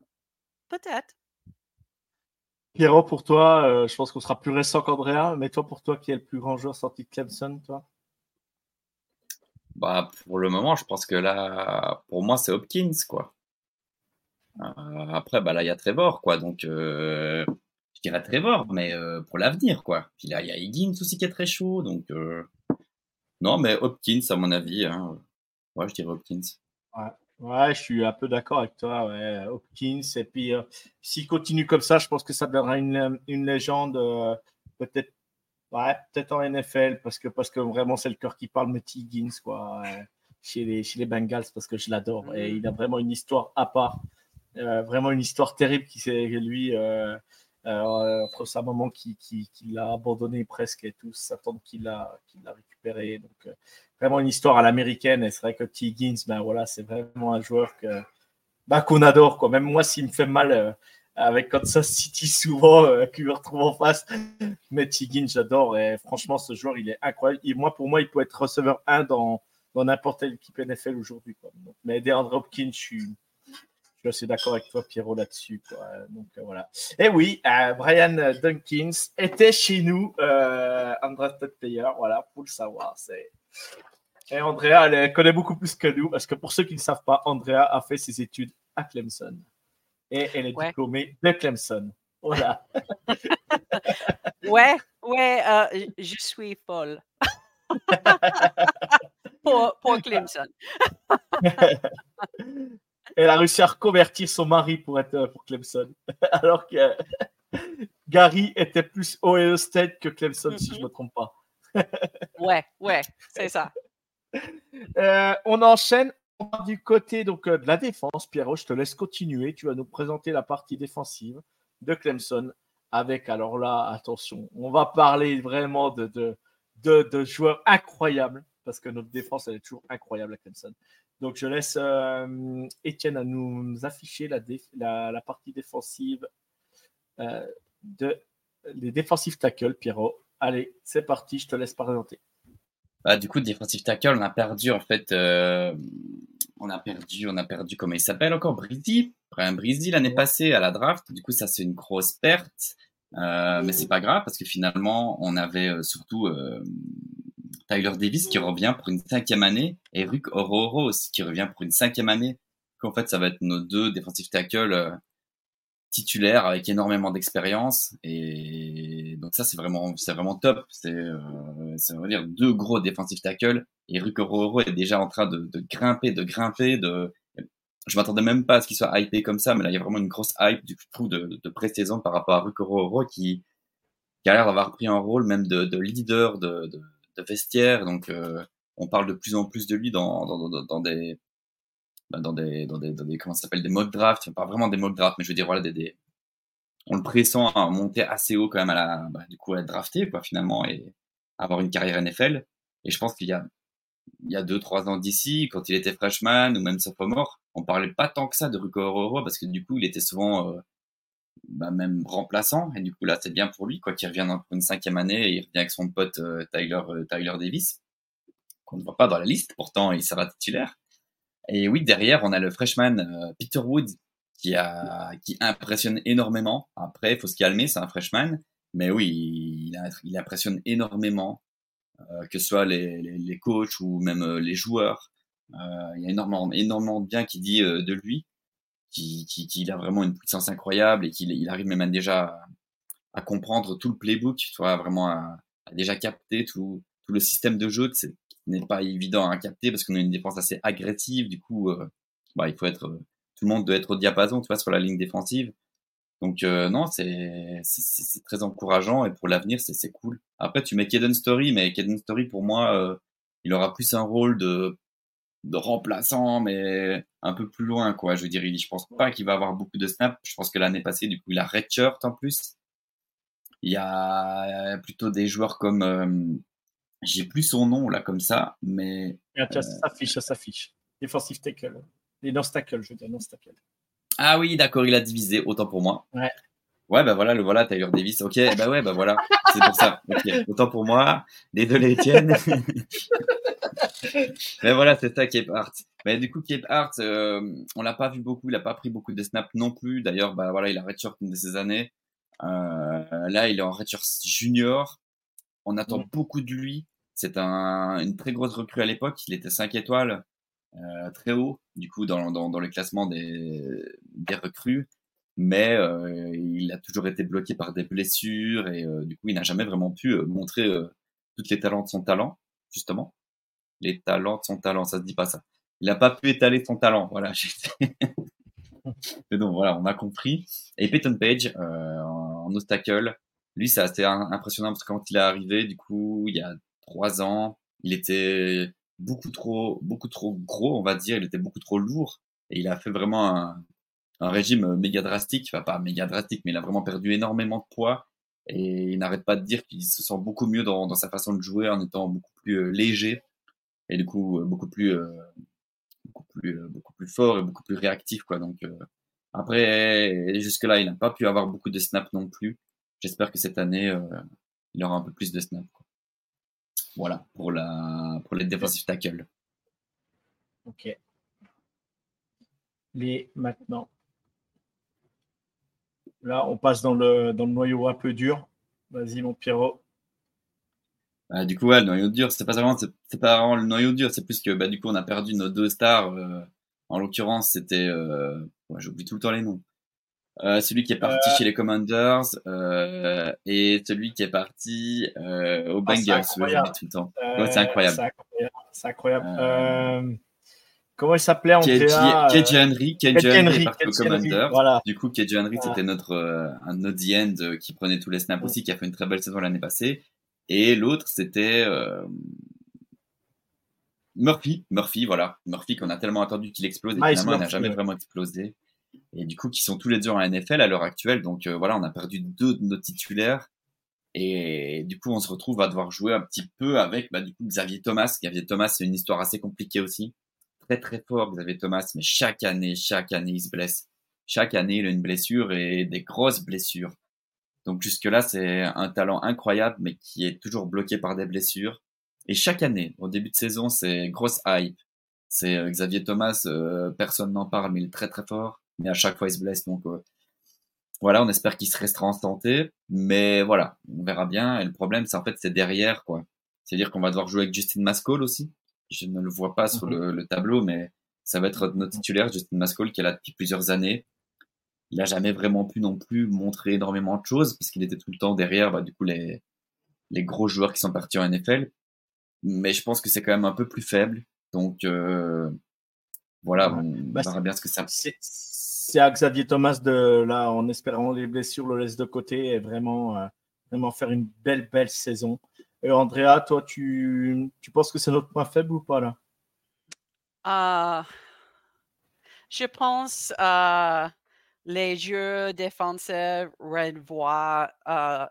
Peut-être. Pierrot, pour toi, euh, je pense qu'on sera plus récent qu'Andrea, mais toi, pour toi, qui est le plus grand joueur sorti de Clemson, toi? Bah, Pour le moment, je pense que là, pour moi, c'est Hopkins, quoi. Euh, après, bah là, il y a Trevor, quoi. Donc, euh, je dirais Trevor, mais euh, pour l'avenir, quoi. Puis là, il y a Higgins aussi qui est très chaud. Donc, non, mais Hopkins, à mon avis. Hein. Ouais, je dirais Hopkins. Ouais. Ouais, je suis un peu d'accord avec toi, ouais. Hopkins. Et puis, s'il continue comme ça, je pense que ça deviendra une, une légende, peut-être ouais, peut-être en NFL, parce que, parce que vraiment, c'est le cœur qui parle, mais Higgins, quoi, chez, les, chez les Bengals, parce que je l'adore. Et mm. il a vraiment une histoire à part. Euh, vraiment une histoire terrible qui s'est lui euh, euh, entre sa maman qui, qui, l'a abandonné presque et tout, sa tante qui l'a récupéré. Donc vraiment une histoire à l'américaine. Et c'est vrai que T. Higgins, ben voilà, c'est vraiment un joueur que ben, qu'on adore. Quoi. Même moi, s'il me fait mal avec Kansas City souvent, euh, qu'il me retrouve en face. Mais Higgins, j'adore. Et franchement, ce joueur, il est incroyable. Et moi, pour moi, il peut être receveur 1 dans dans n'importe quelle équipe NFL aujourd'hui. Mais DeAndre Hopkins, je suis, je suis assez d'accord avec toi, Pierrot, là-dessus. Donc euh, voilà. Et oui, euh, Brian Dunkins était chez nous, euh, undrafted player. Voilà, pour le savoir. C'est... Et Andrea, elle connaît beaucoup plus que nous, parce que pour ceux qui ne savent pas, Andrea a fait ses études à Clemson. Et elle est diplômée de Clemson. Voilà. ouais, ouais, euh, je suis folle. pour, pour Clemson. elle a réussi à reconvertir son mari pour être euh, pour Clemson. Alors que Gary était plus Ohio State que Clemson, si je ne mhm. me trompe pas. ouais, ouais, c'est ça. Euh, on enchaîne du côté donc, euh, de la défense. Pierrot, je te laisse continuer. Tu vas nous présenter la partie défensive de Clemson avec, alors là, attention, on va parler vraiment de, de, de, de joueurs incroyables parce que notre défense, elle est toujours incroyable à Clemson. Donc, je laisse euh, Étienne à nous afficher la, la, partie défensive euh, de les défensifs tackles, Pierrot. Allez, c'est parti, je te laisse présenter. Bah, du coup, défensif tackle, on a perdu en fait. Euh, on a perdu, on a perdu, comment il s'appelle encore? Brizzy. Brian Brizzy l'année passée à la draft. Du coup, ça c'est une grosse perte. Euh, mais c'est pas grave parce que finalement, on avait surtout euh, Tyler Davis qui revient pour une cinquième année et Ruck Ororo aussi qui revient pour une cinquième année. En fait, ça va être nos deux défensifs tackles euh, titulaires avec énormément d'expérience et donc ça c'est vraiment c'est vraiment top. C'est euh, ça veut dire deux gros défensifs tackles et Ruck Ororo est déjà en train de, de grimper, de grimper, de je m'attendais même pas à ce qu'il soit hypé comme ça, mais là il y a vraiment une grosse hype du coup de, de pré-saison par rapport à Ruck Ororo qui qui a l'air d'avoir pris un rôle même de, de leader de, de de vestiaire. Donc, euh, on parle de plus en plus de lui dans, dans, bah, des, dans des, dans des comment s'appelle des mock drafts, pas vraiment des mock drafts, mais je veux dire voilà des, on le pressent à monter assez haut quand même à la bah, du coup à être drafté quoi finalement et avoir une carrière NFL. Et je pense qu'il y a il y a deux, trois ans d'ici, quand il était freshman ou même sophomore, on parlait pas tant que ça de Rico Aurora parce que du coup, il était souvent euh, bah, même remplaçant. Et du coup, là, c'est bien pour lui, quoi, qu'il revienne pour une cinquième année et il revient avec son pote euh, Tyler, euh, Tyler Davis, qu'on ne voit pas dans la liste. Pourtant, il sera titulaire. Et oui, derrière, on a le freshman Peter Wood qui a qui impressionne énormément. Après, il faut se calmer, c'est un freshman. Mais oui, il, il impressionne énormément. Euh, que ce soit les, les, les, coachs ou même euh, les joueurs. Euh, il y a énormément, énormément de bien qui dit de lui, qu'il qui, qui, a vraiment une puissance incroyable et qu'il il arrive même déjà à, comprendre tout le playbook, tu vois, vraiment à, déjà capter tout, tout le système de jeu. C'est n'est pas évident à capter parce qu'on a une défense assez agressive. Du coup, bah, il faut être, tout le monde doit être au diapason, tu vois, sur la ligne défensive. Donc euh, non, c'est très encourageant et pour l'avenir, c'est cool. Après, tu mets Kaden Story, mais Kaden Story, pour moi, euh, il aura plus un rôle de, de remplaçant, mais un peu plus loin, quoi. Je veux dire, je pense pas qu'il va avoir beaucoup de snaps. Je pense que l'année passée, du coup, il a redshirt en plus. Il y a plutôt des joueurs comme... Euh, j'ai plus son nom, là, comme ça, mais... ça s'affiche, ça s'affiche. Defensive tackle. Les non tackle, je veux dire, non tackle. Ah oui, d'accord, il a divisé, autant pour moi. Ouais. Ouais, bah voilà, le voilà, Tyler Davis. Ok, bah ouais, bah voilà, c'est pour ça. autant pour moi. Désolé, Étienne. Mais voilà, c'est ça, Cape Hart. Mais du coup, Cape Hart, euh, on l'a pas vu beaucoup, il a pas pris beaucoup de snaps non plus. D'ailleurs, bah voilà, il a redshirt une de ces années. Euh, là, il est en redshirt junior. On attend mm. beaucoup de lui. C'est un, une très grosse recrue à l'époque. Il était 5 étoiles. Euh, très haut, du coup, dans, dans, dans le classement des, des recrues. Mais euh, il a toujours été bloqué par des blessures et euh, du coup, il n'a jamais vraiment pu montrer tous les talents de son talent, justement. Les talents de son talent, ça se dit pas ça. Il n'a pas pu étaler son talent, voilà. Mais donc voilà, on a compris. Et Peyton Page en, en obstacle, lui, c'est assez impressionnant parce que quand il est arrivé, du coup, il y a trois ans, il était beaucoup trop, beaucoup trop gros, on va dire. Il était beaucoup trop lourd et il a fait vraiment un, un régime méga drastique. Enfin, pas méga drastique, mais il a vraiment perdu énormément de poids et il n'arrête pas de dire qu'il se sent beaucoup mieux dans, dans, sa façon de jouer en étant beaucoup plus euh, léger et du coup euh, beaucoup plus, euh, plus, beaucoup plus fort et beaucoup plus réactif, quoi. Donc, après, jusque là, il n'a pas pu avoir beaucoup de snaps non plus. J'espère que cette année, il aura un peu plus de snaps. Voilà, pour, la, pour les defensive tackles. Ok. Les maintenant. Là, on passe dans le, dans le noyau un peu dur. Vas-y, mon Pierrot. Bah, du coup, ouais, le noyau dur, c'est pas vraiment, c'est pas vraiment le noyau dur, c'est plus que bah, du coup, on a perdu nos deux stars. Euh, en l'occurrence, c'était. Euh, J'oublie tout le temps les noms. Euh, celui qui est parti euh, chez les Commanders euh, et celui qui est parti euh, aux ah, Bengals. tout le temps. c'est incroyable. C'est incroyable. comment il s'appelait en KJ Henry, KJ Henry Commanders. Voilà. Du coup, KJ Henry, c'était notre un notre end qui prenait tous les snaps aussi, qui a fait une très belle saison l'année passée. Et l'autre, c'était Murphy. Murphy, voilà. Murphy qu'on a tellement attendu qu'il explose et finalement, il n'a jamais vraiment explosé et du coup qui sont tous les deux en NFL à l'heure actuelle. Donc euh, voilà, on a perdu deux de nos titulaires et du coup on se retrouve à devoir jouer un petit peu avec bah, du coup Xavier Thomas. Xavier Thomas, c'est une histoire assez compliquée aussi, très très fort Xavier Thomas, mais chaque année, chaque année il se blesse. Chaque année il a une blessure et des grosses blessures. Donc jusque-là, c'est un talent incroyable, mais qui est toujours bloqué par des blessures. Et chaque année, au début de saison, c'est grosse hype. C'est euh, Xavier Thomas, euh, personne n'en parle, mais il est très très fort mais à chaque fois il se blesse. Donc euh, voilà, on espère qu'il se restera en santé, mais voilà, on verra bien. Et le problème, c'est en fait c'est derrière quoi. C'est-à-dire qu'on va devoir jouer avec Justin Mascall aussi. Je ne le vois pas sur le, mhm. tableau, mais ça va être notre titulaire, Justin Mascall, qui est là depuis plusieurs années. Il a jamais vraiment pu non plus montrer énormément de choses, parce qu'il était tout le temps derrière, bah, du coup, les, les gros joueurs qui sont partis en NFL. Mais je pense que c'est quand même un peu plus faible. Donc, euh, voilà, on bah, verra bien ce que ça c'est à Xavier Thomas de là, en espérant les blessures, le laisse de côté et vraiment, euh, vraiment faire une belle, belle saison. Et Andrea, toi, tu, tu penses que c'est notre point faible ou pas là? Uh, Je pense uh, les jeux défensifs revoient uh,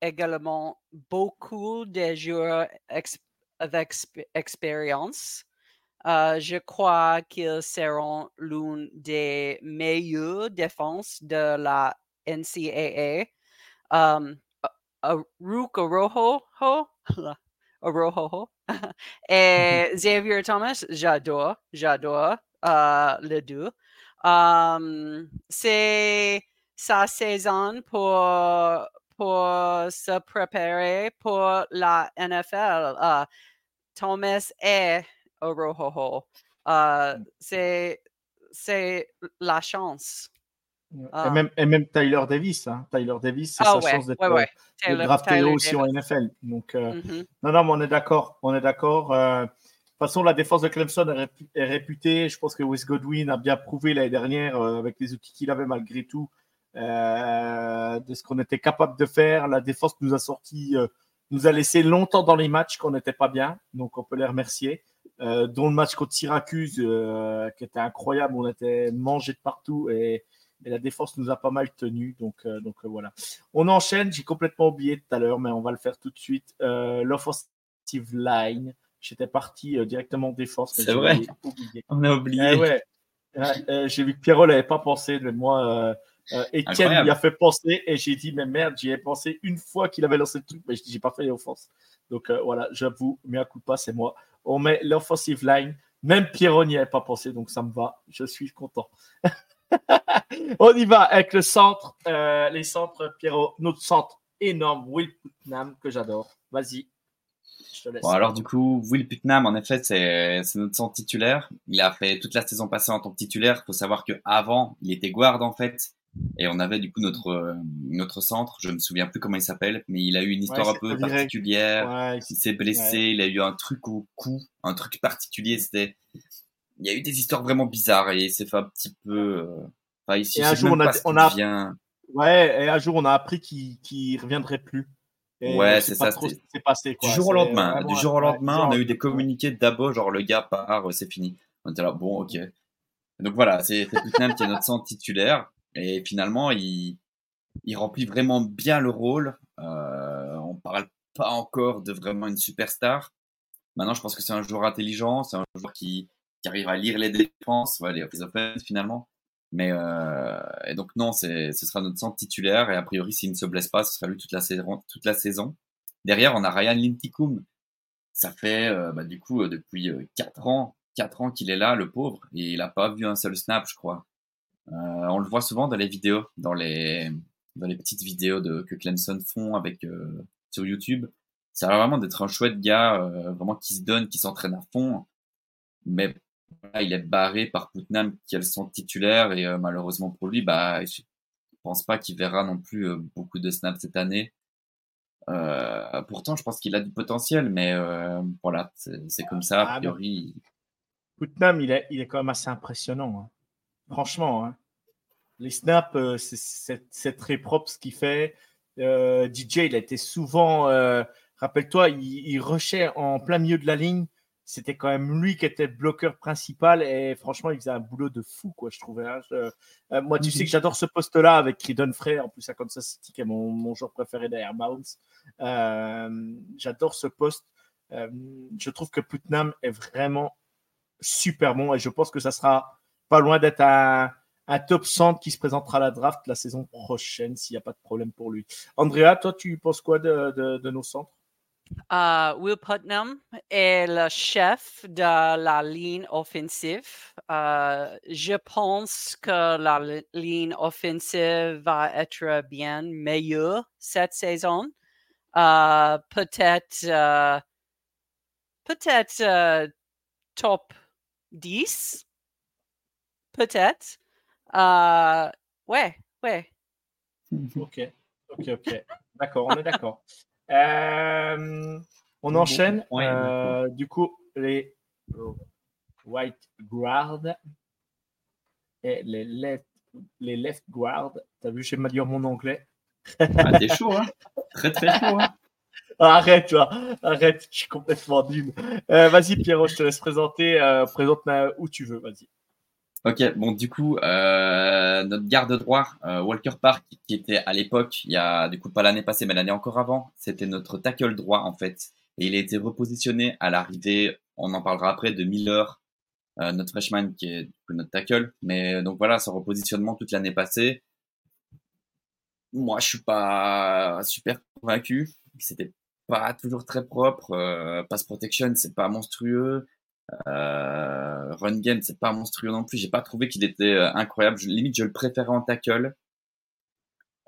également beaucoup des joueurs d'expérience. Euh, je crois qu'ils seront l'une des meilleures défenses de la NCAA. Um, Rook et Xavier Thomas, j'adore, j'adore uh, les deux. Um, c'est sa saison pour, pour se préparer pour la NFL. Uh, Thomas est Oroho. Uh, c'est, la chance. Et, Ah. même, et même Tyler Davis. Hein. Tyler Davis, c'est Ah sa ouais, chance d'être ouais, ouais. drafté aussi en. NFL. Donc, euh, Mhm. non, non, mais on est d'accord. On est d'accord. Euh, toute façon, la défense de Clemson est, répu- est réputée. Je pense que Wes Godwin a bien prouvé l'année dernière, euh, avec les outils qu'il avait malgré tout, euh, de ce qu'on était capable de faire. La défense nous a sorti, euh, nous a laissé longtemps dans les matchs qu'on n'était pas bien. Donc, on peut les remercier. Dont le match contre Syracuse, qui était incroyable. On était mangé de partout et, la défense nous a pas mal tenu. Donc, donc voilà. On enchaîne. J'ai complètement oublié tout à l'heure, mais on va le faire tout de suite. L'offensive line. J'étais parti euh, directement en défense. mais C'est vrai. oublié. On a oublié. Eh ouais. Euh, j'ai vu que Pierrot l'avait pas pensé, mais moi, euh, euh, Étienne m'y a fait penser et j'ai dit, mais merde, j'y ai pensé une fois qu'il avait lancé le truc, mais je dis, j'ai pas fait l'offense. Donc euh, voilà, j'avoue, mais un coup de pas, c'est moi. On met l'offensive line. Même Pierrot n'y avait pas pensé, donc ça me va. Je suis content. On y va avec le centre, euh, les centres, Pierrot, notre centre énorme, Will Putnam, que j'adore. Vas-y, je te laisse. Bon, alors du coup, Will Putnam, en effet, c'est c'est notre centre titulaire. Il a fait toute la saison passée en tant que titulaire. faut savoir que avant, il était guard en fait. Et on avait du coup notre euh, notre centre. Je me souviens plus comment il s'appelle, mais il a eu une histoire Ouais, un peu c'est particulière. Ouais, Il s'est blessé, il a eu un truc au cou, un truc particulier. C'était, il y a eu des histoires vraiment bizarres et il s'est fait un petit peu. euh, Enfin, ici, Et un jour, on a- on. Ouais, et un jour, on a appris qu'il qu'il reviendrait plus. Et Ouais, c'est ça, trop ce qui s'est passé. Du jour au lendemain, vraiment- du jour au lendemain, on a eu des communiqués d'abord, genre le gars part, c'est fini. On était là, bon, ok. Donc voilà, c'est Putnam qui est notre centre titulaire et finalement il il remplit vraiment bien le rôle. Euh, on parle pas encore de vraiment une superstar. Maintenant, je pense que c'est un joueur intelligent, c'est un joueur qui, qui arrive à lire les défenses, ouais, les, les offenses finalement. Mais euh, et donc non, ce sera notre centre titulaire et a priori s'il ne se blesse pas, ce sera lui toute la saison. Toute la saison. Derrière, on a Ryan Linticum. Ça fait euh, bah, du coup euh, depuis euh, quatre ans, quatre ans qu'il est là, le pauvre, et il a pas vu un seul snap, je crois. On le voit souvent dans les vidéos, dans les dans les petites vidéos de, que Clemson font avec euh, sur YouTube. Ça a l'air vraiment d'être un chouette gars, euh, vraiment qui se donne, qui s'entraîne à fond. Mais voilà, il est barré par Putnam qui est le son titulaire et euh, malheureusement pour lui, bah je pense pas qu'il verra non plus euh, beaucoup de snaps cette année. Euh, pourtant, je pense qu'il a du potentiel, mais voilà, c'est comme ça. Ah, A priori, Putnam, il est, il est quand même assez impressionnant. hein. Franchement, hein. les snaps, c'est- très propre ce qu'il fait. DJ, il a été souvent. Rappelle-toi, il, il rushait en plein milieu de la ligne. C'était quand même lui qui était le bloqueur principal et franchement, il faisait un boulot de fou, quoi, je trouvais. hein. Je- euh, moi, tu sais que j'adore ce poste-là avec Creedon Frey, en plus à Kansas City, qui est mon, mon joueur préféré derrière Bounce. Euh, j'adore ce poste. Euh, je trouve que Putnam est vraiment super bon et je pense que ça sera pas loin d'être un, un top 100 qui se présentera à la draft la saison prochaine s'il n'y a pas de problème pour lui. Andrea, toi, tu penses quoi de, de- de nos centres? Uh, Will Putnam est le chef de la ligne offensive. Uh, je pense que la li- ligne offensive va être bien meilleure cette saison. Uh, peut-être uh, peut-être uh, top 10. Peut-être. Uh, ouais, ouais. Ok, ok, ok. D'accord, on est d'accord. Euh, on enchaîne. Euh, du coup, les white guard et les left, les left guard. T'as vu, j'ai mal mon anglais. ah, t'es chaud, hein Très très chaud, hein Arrête, toi. Arrête, je suis complètement nul. Euh, vas-y, Pierrot, je te laisse présenter. Présente-moi où tu veux, vas-y. Ok, bon, du coup, euh, notre garde droit, euh, Walker Park, qui était à l'époque, il y a du coup pas l'année passée, mais l'année encore avant, c'était notre tackle droit en fait. Et il a été repositionné à l'arrivée, on en parlera après, de Miller, euh, notre freshman qui est notre tackle. Mais donc voilà, son repositionnement toute l'année passée. Moi, je suis pas super convaincu. C'était pas toujours très propre. Euh, pass protection, c'est pas monstrueux. Euh, run game, c'est pas monstrueux non plus. J'ai pas trouvé qu'il était euh, incroyable. Je, limite, je le préférais en tackle.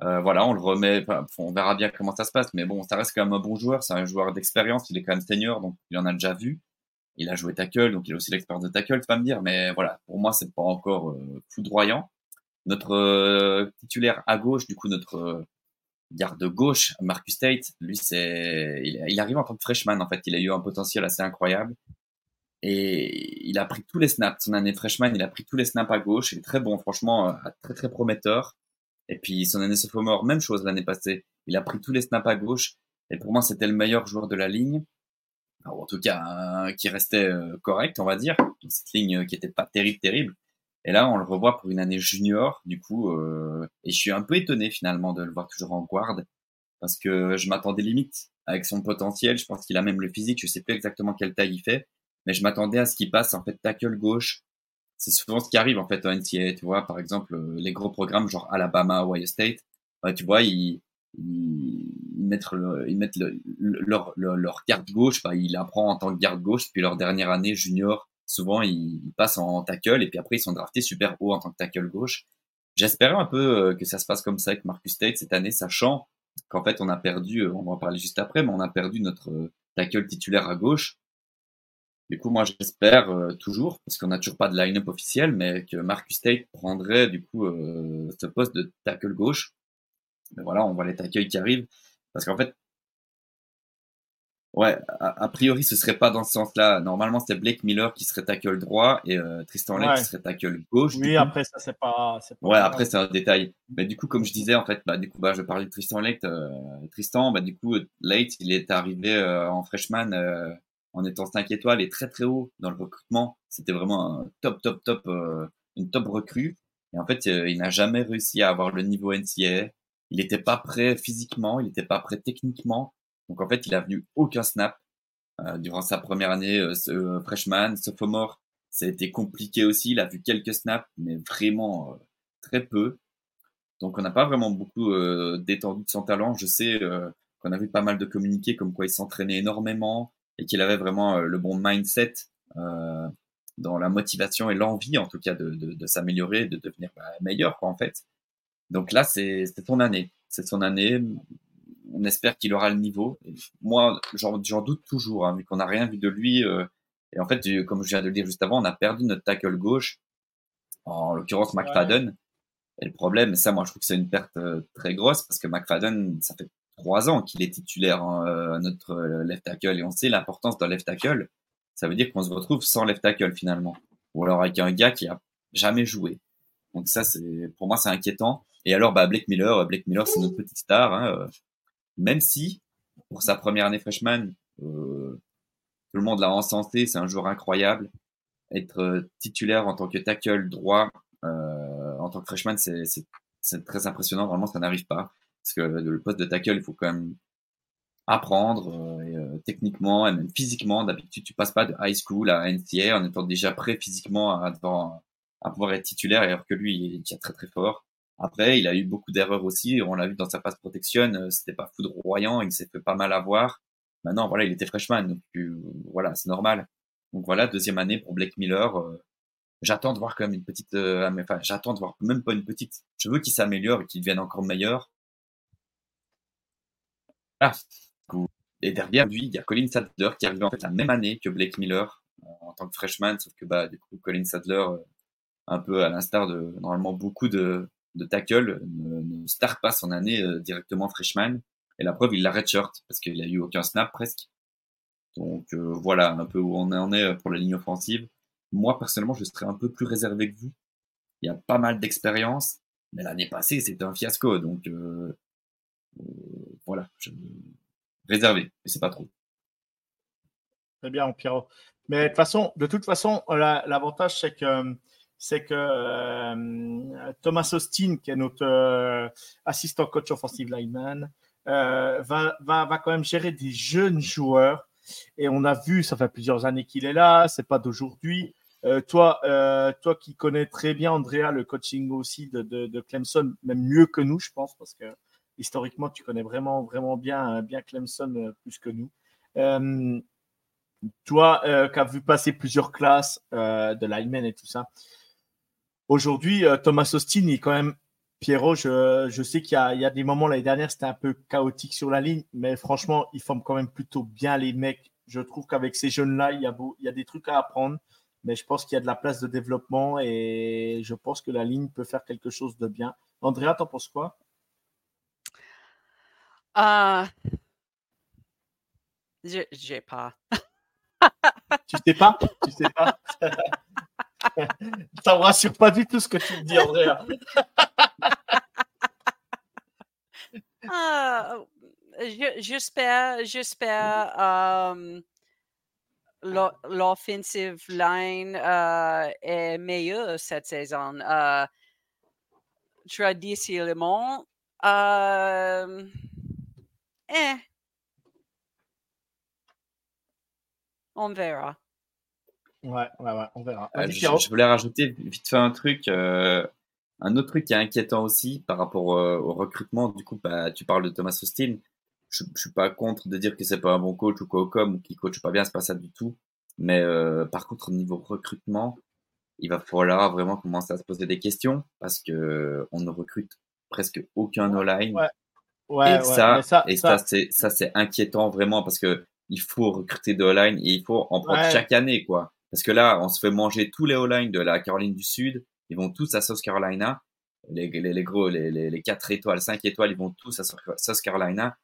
Euh, voilà, on le remet. on verra bien comment ça se passe, mais bon, ça reste quand même un bon joueur. C'est un joueur d'expérience. Il est quand même senior, donc il en a déjà vu. Il a joué tackle, donc il a aussi l'expérience de tackle, tu vas me dire. Mais voilà, pour moi, c'est pas encore euh, foudroyant. Notre euh, titulaire à gauche, du coup, notre garde gauche, Marcus Tate, lui, c'est, il, arrive en tant que freshman. En fait, il a eu un potentiel assez incroyable. Et il a pris tous les snaps. Son année freshman, il a pris tous les snaps à gauche. Il est très bon, franchement, très très prometteur. Et puis son année sophomore, même chose l'année passée. Il a pris tous les snaps à gauche. Et pour moi, c'était le meilleur joueur de la ligne. Alors, en tout cas, qui restait euh, correct, on va dire. Cette ligne qui était pas terrible, terrible. Et là, on le revoit pour une année junior, du coup. Euh, et je suis un peu étonné finalement de le voir toujours en guard. Parce que je m'attendais limite avec son potentiel. Je pense qu'il a même le physique. Je sais plus exactement quelle taille il fait. Mais je m'attendais à ce qu'il passe en fait tackle gauche. C'est souvent ce qui arrive en fait au NCAA, tu vois, par exemple euh, les gros programmes genre Alabama, Ohio State, tu vois, ils, ils, mettent, ils mettent leur, leur, garde gauche, bah, il apprend en tant que garde gauche, puis leur dernière année junior, souvent ils, passent en tackle et puis après ils sont draftés super haut en tant que tackle gauche. J'espérais un peu euh, que ça se passe comme ça avec Marcus State cette année, sachant qu'en fait on a perdu, euh, on va en parler juste après, mais on a perdu notre tackle titulaire à gauche du coup, moi, j'espère euh, toujours, parce qu'on n'a toujours pas de line-up officiel, mais que Marcus Tate prendrait du coup euh, ce poste de tackle gauche. Mais voilà, on voit les tackles qui arrivent, parce qu'en fait, ouais, a, priori, ce serait pas dans ce sens-là. Normalement, c'était Blake Miller qui serait tackle droit et euh, Tristan Lake qui serait tackle gauche. Oui, après ça, c'est pas, pas, Ouais, après c'est un détail. Mais du coup, comme je disais, en fait, bah du coup, bah je parlais de Tristan Lake. Tristan, bah du coup, Lake, il est arrivé en freshman en étant 5 étoiles et très très haut dans le recrutement. C'était vraiment un top, top, top, euh, une top recrue. Et en fait, euh, il n'a jamais réussi à avoir le niveau NCAA. Il n'était pas prêt physiquement, il n'était pas prêt techniquement. Donc en fait, il a venu aucun snap euh, durant sa première année euh, freshman, sophomore. Ça a été compliqué aussi. Il a vu quelques snaps, mais vraiment très peu. Donc on n'a pas vraiment beaucoup détendu de son talent. Je sais qu'on a vu pas mal de communiqués comme quoi il s'entraînait énormément, et qu'il avait vraiment euh, le bon mindset euh, dans la motivation et l'envie en tout cas de, de, de s'améliorer, de devenir bah, meilleur quoi en fait. Donc là c'est son année, c'est son année. On espère qu'il aura le niveau. moi j'en doute toujours hein, vu qu'on n'a rien vu de lui. Euh, et en fait comme je viens de le dire juste avant, on a perdu notre tackle gauche, en l'occurrence McFadden. Et le problème, ça moi je trouve que c'est une perte très grosse parce que McFadden ça fait trois ans qu'il est titulaire euh, notre euh, left tackle et on sait l'importance d'un left tackle. Ça veut dire qu'on se retrouve sans left tackle finalement, ou alors avec un gars qui a jamais joué. Donc ça, c'est pour moi c'est inquiétant. Et alors, bah Blake Miller, euh, Blake Miller, c'est notre petite star. Hein, même si pour sa première année freshman, euh, tout le monde l'a encensé, c'est un joueur incroyable. Être titulaire en tant que tackle droit euh, en tant que freshman, c'est très impressionnant. Vraiment, ça n'arrive pas. Parce que le poste de tackle, il faut quand même apprendre euh, euh, techniquement et même physiquement. D'habitude, tu passes pas de high school à NCA en étant déjà prêt physiquement à, pouvoir être titulaire, alors que lui, il est déjà très très fort. Après, il a eu beaucoup d'erreurs aussi. On l'a vu dans sa passe protection, euh, c'était pas foudroyant, il s'est fait pas mal avoir. Maintenant, voilà, il était freshman, donc voilà, c'est normal. Donc voilà, deuxième année pour Blake Miller. j'attends de voir quand même une petite, enfin, j'attends de voir même pas une petite. Je veux qu'il s'améliore et qu'il devienne encore meilleur. Et derrière lui, il y a Colin Sadler qui arrive en fait la même année que Blake Miller euh, en tant que freshman, sauf que bah du coup Colin Sadler, euh, un peu à l'instar de normalement beaucoup de, de tackle, ne, ne start pas son année euh, directement freshman. Et la preuve, il l'a redshirt parce qu'il a eu aucun snap presque. Donc voilà un peu où on en est pour la ligne offensive. Moi personnellement, je serais un peu plus réservé que vous. Il y a pas mal d'expérience, mais l'année passée c'était un fiasco. Donc voilà, je... réservé, mais c'est pas trop. Très bien, Pierrot. Mais de toute façon, façon, l'avantage c'est que c'est que euh, Thomas Austin, qui est notre euh, assistant coach offensive lineman, euh, va, va, va, quand même gérer des jeunes joueurs Et on a vu, ça fait plusieurs années qu'il est là, c'est pas d'aujourd'hui. Euh, toi, euh, toi qui connais très bien, Andrea, le coaching aussi de, de, Clemson, même mieux que nous, je pense, parce que historiquement, tu connais vraiment, vraiment bien, Clemson euh, plus que nous. toi, qui as vu passer plusieurs classes de linemen et tout ça, aujourd'hui, Thomas Austin est quand même Pierrot, je, sais qu'il y, y, a des moments l'année dernière, c'était un peu chaotique sur la ligne, mais franchement, il forme quand même plutôt bien les mecs. Je trouve qu'avec ces jeunes-là, il, il, y a des trucs à apprendre mais je pense qu'il y a de la place de développement et je pense que la ligne peut faire quelque chose de bien. Andrea, t'en penses quoi? Euh... J'ai pas. tu sais pas? Tu sais pas? Ça me rassure pas du tout ce que tu me dis, Andrea. Ah, j'espère, j'espère. Euh, l'offensive line euh, est meilleure cette saison. Euh, traditionnellement, euh, eh. on verra. Ouais, ouais, ouais, on verra. je, voulais rajouter vite fait un truc. un autre truc qui est inquiétant aussi par rapport au recrutement. Du coup, bah, tu parles de Thomas Austin je, je suis pas contre de dire que c'est pas un bon coach ou quoi comme ou qu'il coach pas bien, c'est pas ça du tout. Mais euh, par contre, au niveau recrutement, il va falloir vraiment commencer à se poser des questions parce que on ne recrute presque aucun online. Ouais. Ouais, et ça, et ça, c'est ça c'est inquiétant vraiment parce que il faut recruter de online et il faut en prendre chaque année quoi. Parce que là, on se fait manger tous les online de la Caroline du Sud. Ils vont tous à South Carolina. Les, les, les gros, les, les, les 4 étoiles, 5 étoiles, ils vont tous à South Carolina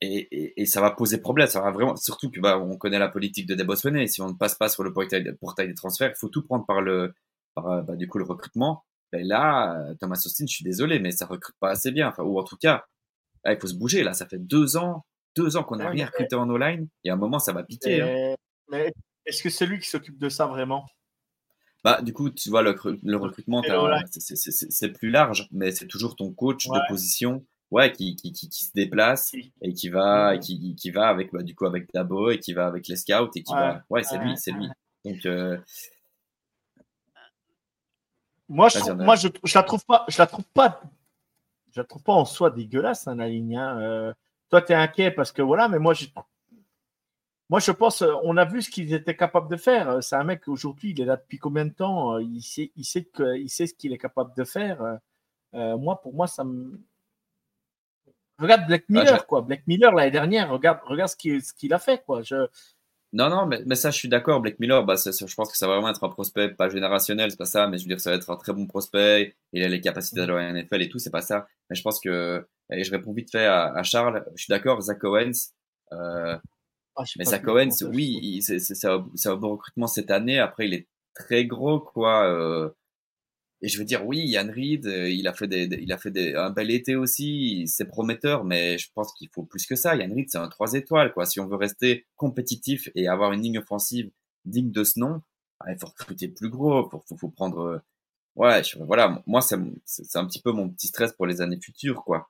et, et, ça va poser problème. Ça va vraiment, surtout que bah, on connaît la politique de Deboswene. Si on ne passe pas sur le portail, portail des transferts, il faut tout prendre par le, par, bah, du coup, le recrutement. Et ben là, Thomas Austin, je suis désolé, mais ça recrute pas assez bien. Enfin, ou en tout cas, il faut se bouger. Là, ça fait deux ans, deux ans qu'on n'a rien recruté en online. Et à un moment, ça va piquer. Hein. Mais, est-ce que c'est lui qui s'occupe de ça vraiment? Bah, du coup, tu vois, le, le recrutement, c'est plus large, mais c'est toujours ton coach de position ouais, qui, qui, qui, se déplace et qui va, qui, qui va avec, bah, du coup, avec Dabo et qui va avec les scouts et qui va, ouais, c'est lui, c'est lui. Donc, euh... moi, je, moi, je, je, la trouve pas, je la trouve pas, je la trouve pas en soi dégueulasse, la ligne. Hein. Euh, toi, tu es inquiet parce que voilà, mais moi, je, moi, je pense, euh, on a vu ce qu'ils étaient capables de faire. C'est un mec aujourd'hui, il est là depuis combien de temps Il sait, il sait que, il sait ce qu'il est capable de faire. Euh, moi, pour moi, ça me, Regarde Black bah, Miller, quoi. Black Miller, l'année dernière, regarde, regarde ce qu'il a fait, quoi. Je... Non, non, mais, mais, ça, je suis d'accord. Black Miller, bah, je pense que ça va vraiment être un prospect, pas générationnel, c'est pas ça, mais je veux dire, ça va être un très bon prospect. Il a les capacités de la NFL et tout, c'est pas ça. Mais je pense que, et je réponds vite fait à, Charles, je suis d'accord, Zach Owens, euh, ah, mais Zach Owens, oui, c'est un, bon recrutement cette année. Après, il est très gros, quoi. Euh, et je veux dire, oui, Yann Reed, euh, il a fait, des, il a fait des, un bel été aussi, c'est prometteur, mais je pense qu'il faut plus que ça. Yann Reed, c'est un 3 étoiles, quoi. Si on veut rester compétitif et avoir une ligne offensive digne de ce nom, ah, il faut recruter plus gros, il faut, faut, prendre. Ouais, voilà, moi, c'est un petit peu mon petit stress pour les années futures, quoi.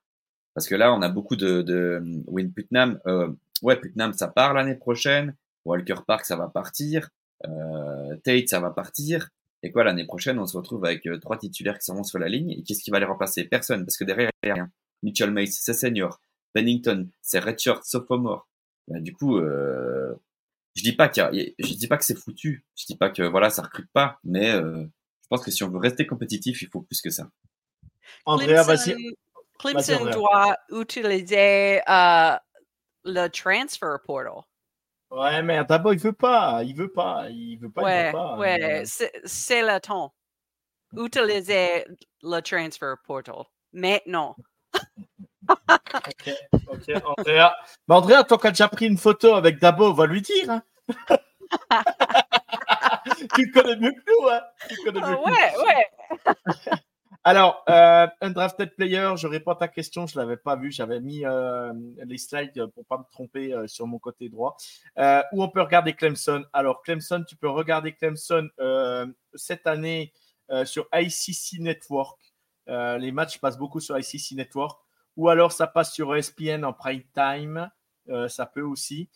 Parce que là, on a beaucoup de, de Win Putnam. Euh, ouais, Putnam, ça part l'année prochaine. Walker Park, ça va partir. Euh, Tate, ça va partir. Et quoi, l'année prochaine, on se retrouve avec euh, trois titulaires qui sont sur la ligne. Et qu'est-ce qui va les remplacer? Personne, parce que derrière, il n'y a rien. Mitchell Mace, c'est senior. Bennington, c'est redshirt, sophomore. Bah, du coup, euh, je dis pas qu'il je dis pas que c'est foutu. Je dis pas que voilà, ça recrute pas. Mais euh, je pense que si on veut rester compétitif, il faut plus que ça. Andrea, vas-y. Clemson doit utiliser euh, le transfer portal. Ouais, mais d'abord, il veut pas. Il veut pas. Il veut pas. Ouais, il veut pas, ouais. C'est le temps. Utiliser le transfer portal. Maintenant. ok, ok. Andrea. Mais Andrea, toi, qui as déjà pris une photo avec Dabo, va lui dire. Hein. tu connais mieux que nous, hein. Tu connais mieux que ouais, ouais. Alors, euh, un drafted player, je réponds à ta question, je ne l'avais pas vu, j'avais mis euh, les slides pour ne pas me tromper euh, sur mon côté droit. où on peut regarder Clemson. Alors, Clemson, tu peux regarder Clemson cette année sur ICC Network. les matchs passent beaucoup sur ICC Network. Ou alors, ça passe sur ESPN en prime time. ça peut aussi.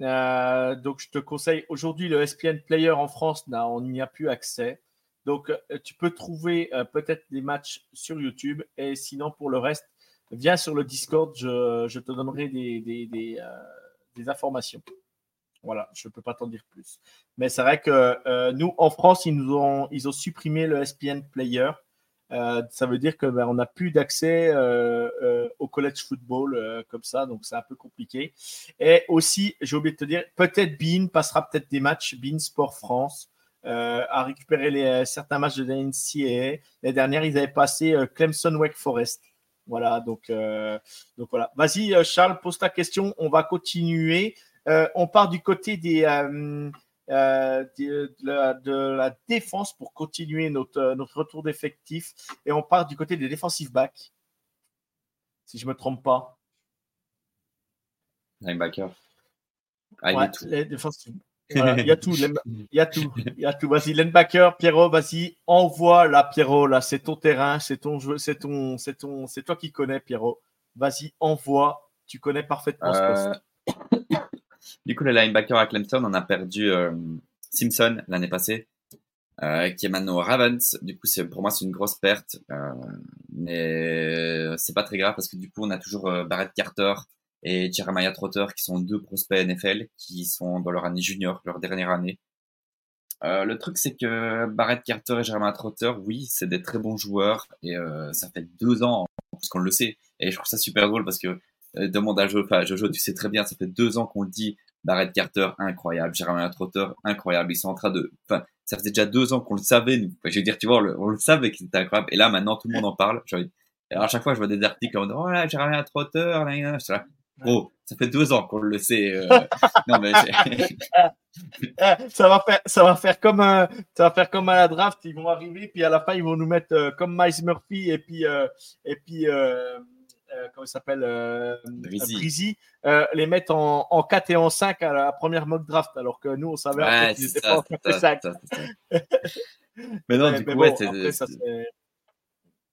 Euh, donc, je te conseille, aujourd'hui, le SPN Player en France, on n'y a plus accès. Donc, euh, tu peux trouver euh, peut-être des matchs sur YouTube. Et sinon, pour le reste, viens sur le Discord, je, te donnerai des, informations. Voilà, je ne peux pas t'en dire plus. Mais c'est vrai que nous, en France, ils, nous ont, ils ont supprimé le SPN Player. Euh, ça veut dire qu'on ben, n'a plus d'accès euh, euh, au college football comme ça, donc c'est un peu compliqué. Et aussi, j'ai oublié de te dire, peut-être Bean passera peut-être des matchs, Bean Sport France, à récupérer certains matchs de la NCAA. Les dernières, ils avaient passé Clemson Wake Forest. Voilà, donc, donc voilà. Vas-y, Charles, pose ta question. On va continuer. on part du côté des euh, de, la, défense pour continuer notre, notre retour d'effectif. Et on part du côté des defensive backs, si je ne me trompe pas. Linebacker. Ah, il, y a tout. il y a tout. Il y a tout. Vas-y, linebacker, Pierrot, vas-y, envoie la Pierrot. Là, c'est ton terrain, c'est ton jeu, c'est ton, c'est ton, c'est toi qui connais, Pierrot. Vas-y, envoie. Tu connais parfaitement ce poste. Du coup, le linebacker à Clemson, on a perdu euh, Simpson l'année passée, euh, qui est maintenant au Ravens. Du coup, pour moi, c'est une grosse perte, euh, mais c'est pas très grave parce que du coup, on a toujours Barrett Carter et Jeremiah Trotter qui sont deux prospects NFL qui sont dans leur année junior, leur dernière année. le truc, c'est que Barrett Carter et Jeremiah Trotter, oui, c'est des très bons joueurs et ça fait deux ans qu'on le sait. Et je trouve ça super drôle parce que demande à Jojo, enfin Jojo, tu sais très bien, ça fait deux ans qu'on le dit, Barrett Carter, incroyable. Jeremy Trotter, incroyable. Ils sont en train de, enfin, ça faisait déjà deux ans qu'on le savait. Nous. je veux dire, tu vois, on le, savait que c'était incroyable. Et là, maintenant, tout le monde en parle. Alors, à chaque fois, je vois des articles en disant, oh là, Jeremy Trotter, là, là, là. Oh, ça fait deux ans qu'on le sait. Euh. non, mais ça va faire, ça va faire comme un, ça va faire comme à la draft. Ils vont arriver, puis à la fin, ils vont nous mettre euh, comme Miles Murphy et puis, euh, et puis, euh, comment il s'appelle euh, euh, les mettre en, en, 4 et en 5 à la première mock draft, alors que nous, on savait ouais, qu'ils n'étaient pas en 5. Mais non, du coup, ouais, après,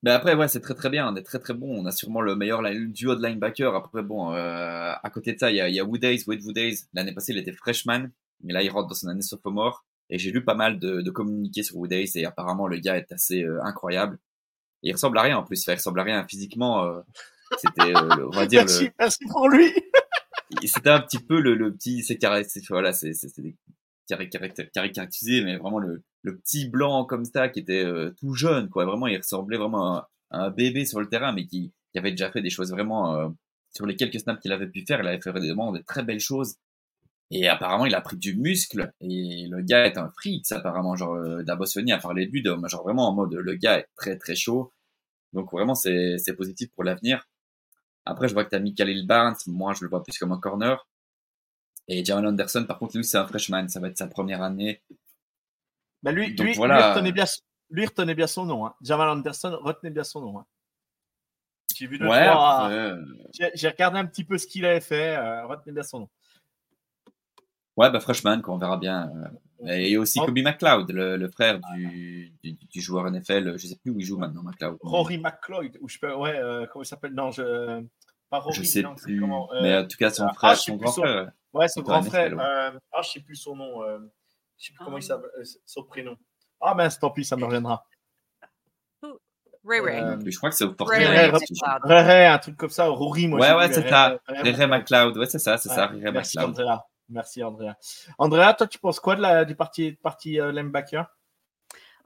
Mais après, ouais, c'est très très bien. On est très très bon. On a sûrement le meilleur duo de linebacker. Après, bon, euh, à côté de ça, il y a, y a Woodays, Wade Woodays. L'année passée, il était freshman, mais là, il rentre dans son année sophomore. Et j'ai lu pas mal de, de communiqués sur Woodays et apparemment, le gars est assez euh, incroyable. Et il ressemble à rien en plus. il ressemble à rien physiquement. Euh, c'était, euh, on va dire. Merci, merci pour lui. C'était un petit peu le, le petit, c'est voilà, c'est caricaturisé, mais vraiment le, le petit blanc comme ça qui était euh, tout jeune, quoi. Vraiment, il ressemblait vraiment à, un bébé sur le terrain, mais qui, qui avait déjà fait des choses vraiment euh, sur les quelques snaps qu'il avait pu faire. Il avait fait vraiment des très belles choses. Et apparemment, il a pris du muscle. Et le gars est un freak, apparemment. Genre, euh, Dabosoni a parlé de lui, de, genre vraiment en mode le gars est très très chaud. Donc vraiment, c'est positif pour l'avenir. Après, je vois que tu as mis Khalil Barnes. Moi, je le vois plus comme un corner. Et Jamal Anderson, par contre, lui, c'est un freshman. Ça va être sa première année. Bah lui, lui, retenez bien, lui, retenez bien, son nom. Hein. Jamal Anderson, retenez bien son nom. Hein. J'ai vu ouais, euh, J'ai regardé un petit peu ce qu'il avait fait. Euh, retenez bien son nom. Ouais, bah freshman, qu'on verra bien. Euh. Et aussi Kobe McLeod, le, frère du, du, joueur NFL. Je sais plus où il joue maintenant, McLeod. Rory McLeod, ou je peux, ouais, comment il s'appelle? Non, je. Pas Rory, je sais plus. Comment, mais en tout cas, son frère, ah, son grand frère. Ouais, son grand frère. ah, je sais plus son nom. je sais plus comment il s'appelle, son prénom. Ah, mince, tant pis, ça me reviendra. Ray Ray. je crois que c'est Ray Ray, Ray Ray, un truc comme ça. Rory, moi. Ouais, ouais, c'est ça. Ray Ray McLeod. Ouais, c'est ça, c'est ça. Ray Ray McLeod. Merci, Andrea. Andrea, toi, tu penses quoi de la, du parti, parti uh, linebacker?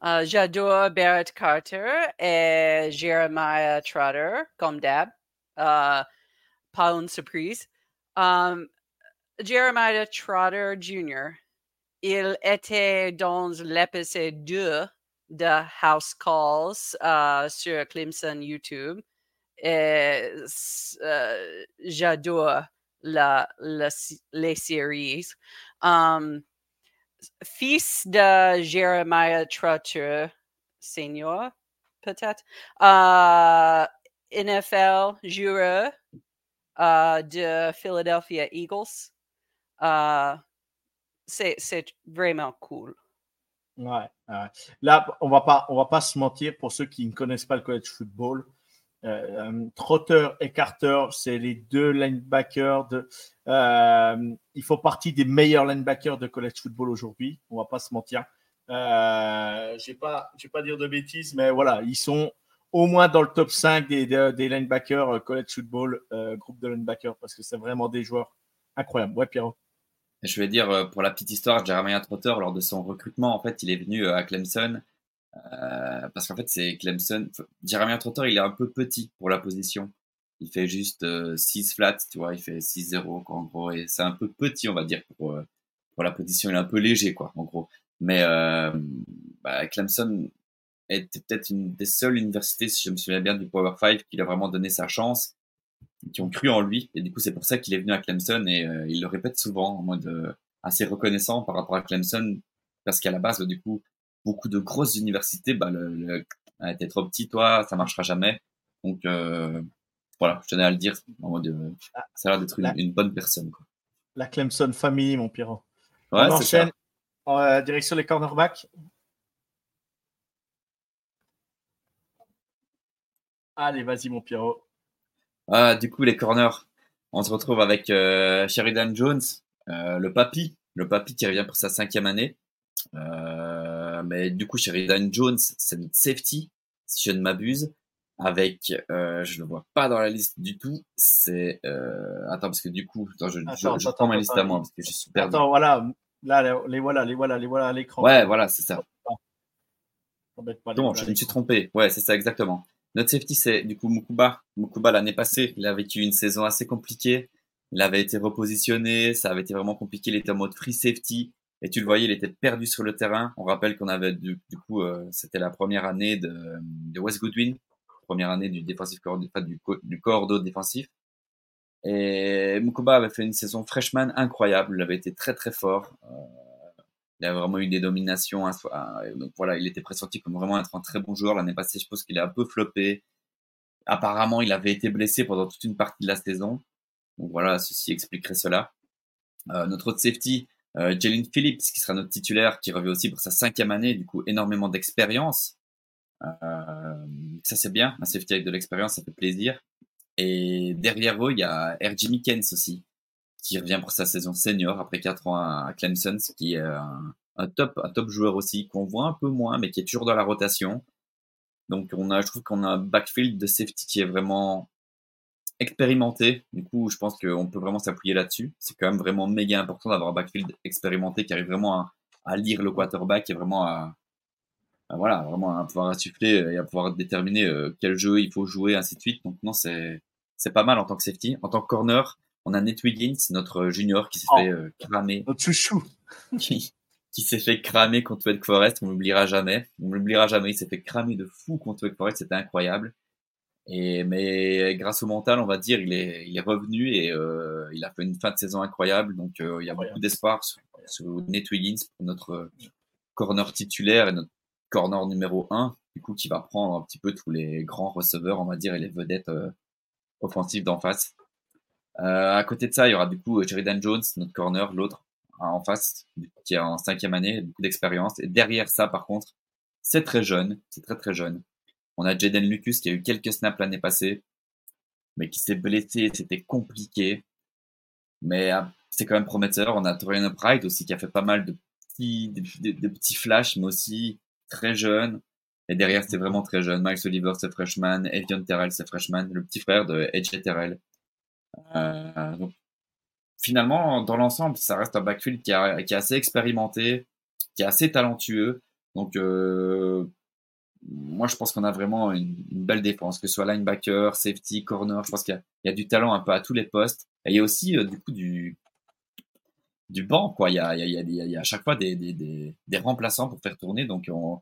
Uh, J'adore Barrett Carter et Jeremiah Trotter, comme d'hab. Uh, pas une surprise. Um, Jeremiah Trotter Jr., il était dans l'épisode 2 de House Calls uh, sur Clemson YouTube. J'adore la, la, les séries. Um, fils de Jeremiah Trotter, senior, peut-être, uh, NFL joueur uh, de Philadelphia Eagles. Uh, c'est vraiment cool. Ouais, ouais, Là, on va pas, on va pas se mentir pour ceux qui ne connaissent pas le college football. Euh, Trotter et Carter, c'est les deux linebackers. De, euh, ils font partie des meilleurs linebackers de college football aujourd'hui. On va pas se mentir. Euh, je ne vais pas, pas dire de bêtises, mais voilà, ils sont au moins dans le top 5 des, des, linebackers college football, groupe de linebackers, parce que c'est vraiment des joueurs incroyables. Ouais, Pierrot. Je vais dire, pour la petite histoire, Jeremiah Trotter, lors de son recrutement, en fait, il est venu à Clemson euh, parce qu'en fait, c'est Clemson. Jeremy Trotter, il est un peu petit pour la position. Il fait juste 6 euh, flats, tu vois, il fait 6-0, en gros. Et c'est un peu petit, on va dire, pour, euh, pour la position. Il est un peu léger, quoi, en gros. Mais bah, Clemson était peut-être une des seules universités, si je me souviens bien, du Power 5 qui a vraiment donné sa chance, qui ont cru en lui. Et du coup, c'est pour ça qu'il est venu à Clemson et il le répète souvent en mode assez reconnaissant par rapport à Clemson, parce qu'à la base, du coup, beaucoup de grosses universités, bah, le, le, t'es trop petit, toi, ça marchera jamais. Donc, euh, voilà, je tenais à le dire. En mode, euh, ah, ça a l'air d'être une, bonne personne. Quoi. La Clemson famille, mon Pierrot. Ouais, On enchaîne en euh, direction les cornerbacks. Allez, vas-y, mon Pierrot. Ah, du coup, les corners, on se retrouve avec Sheridan Jones, le papy, le papy qui revient pour sa cinquième année. Euh, mais du coup, Sheridan Jones, c'est notre safety, si je ne m'abuse. Avec, euh, je le vois pas dans la liste du tout. C'est euh, attends parce que du coup, attends, je, je, prends ma liste à moi parce que je suis perdu. Attends, voilà, là, les, voilà, les voilà, les voilà à l'écran. Ouais, voilà, c'est ça. Non, je me suis trompé. Ouais, c'est ça exactement. Notre safety, c'est du coup Mukuba. Mukuba l'année passée, il a vécu une saison assez compliquée. Il avait été repositionné, ça avait été vraiment compliqué. Il était en mode free safety. Et tu le voyais, il était perdu sur le terrain. On rappelle qu'on avait du, du coup, euh, c'était la première année de, de West Goodwin, première année du défensif du, du cordeau défensif. Et Mukuba avait fait une saison freshman incroyable. Il avait été très très fort. Euh, il a vraiment eu des dominations. donc voilà, il était pressenti comme vraiment être un très bon joueur. L'année passée, je pense qu'il a un peu floppé. Apparemment, il avait été blessé pendant toute une partie de la saison. Donc voilà, ceci expliquerait cela. Euh, notre autre safety, euh, Jalen Phillips, qui sera notre titulaire, qui revient aussi pour sa cinquième année, du coup énormément d'expérience. Euh, ça c'est bien, un safety avec de l'expérience, ça fait plaisir. Et derrière eux, il y a R.J. Mickens aussi, qui revient pour sa saison senior après quatre ans à Clemson, qui est un, un, top, un top joueur aussi, qu'on voit un peu moins, mais qui est toujours dans la rotation. Donc on a, je trouve qu'on a un backfield de safety qui est vraiment expérimenté. Du coup, je pense qu'on peut vraiment s'appuyer là-dessus. C'est quand même vraiment méga important d'avoir un backfield expérimenté qui arrive vraiment à, lire le quarterback et vraiment à, voilà, vraiment à pouvoir insuffler et à pouvoir déterminer euh, quel jeu il faut jouer, ainsi de suite. Donc non, c'est c'est pas mal en tant que safety. En tant que corner, on a Nate Wiggins, notre junior qui s'est fait euh, cramer. Notre chouchou. qui, qui s'est fait cramer contre Wake Forest. On l'oubliera jamais. On l'oubliera jamais. Il s'est fait cramer de fou contre Wake Forest. C'était incroyable. Et, mais grâce au mental, on va dire, il est, il est revenu et euh, il a fait une fin de saison incroyable. Donc euh, il y a beaucoup d'espoir sur, sur Nate Wiggins pour notre corner titulaire et notre corner numéro 1, du coup, qui va prendre un petit peu tous les grands receveurs, on va dire, et les vedettes euh, offensives d'en face. Euh, à côté de ça, il y aura du coup Sheridan Jones, notre corner, l'autre hein, en face, qui est en cinquième année, beaucoup d'expérience. Et derrière ça, par contre, c'est très jeune, c'est très très jeune. On a Jaden Lucas qui a eu quelques snaps l'année passée, mais qui s'est blessé, c'était compliqué. Mais ah, c'est quand même prometteur. On a Toriano Pride aussi qui a fait pas mal de petits, de, petits flashs, mais aussi très jeune. Et derrière, c'était vraiment très jeune. Miles Oliver, c'est freshman. Evian Terrell, c'est freshman. Le petit frère de Edge Terrell. Euh, finalement, dans l'ensemble, ça reste un backfield qui, qui, est assez expérimenté, qui est assez talentueux. Donc, euh, moi, je pense qu'on a vraiment une, belle défense, que ce soit linebacker, safety, corner. Je pense qu'il y, a du talent un peu à tous les postes. Et il y a aussi, euh, du coup, du, banc, quoi. Il y a, à chaque fois des, remplaçants pour faire tourner. Donc, on,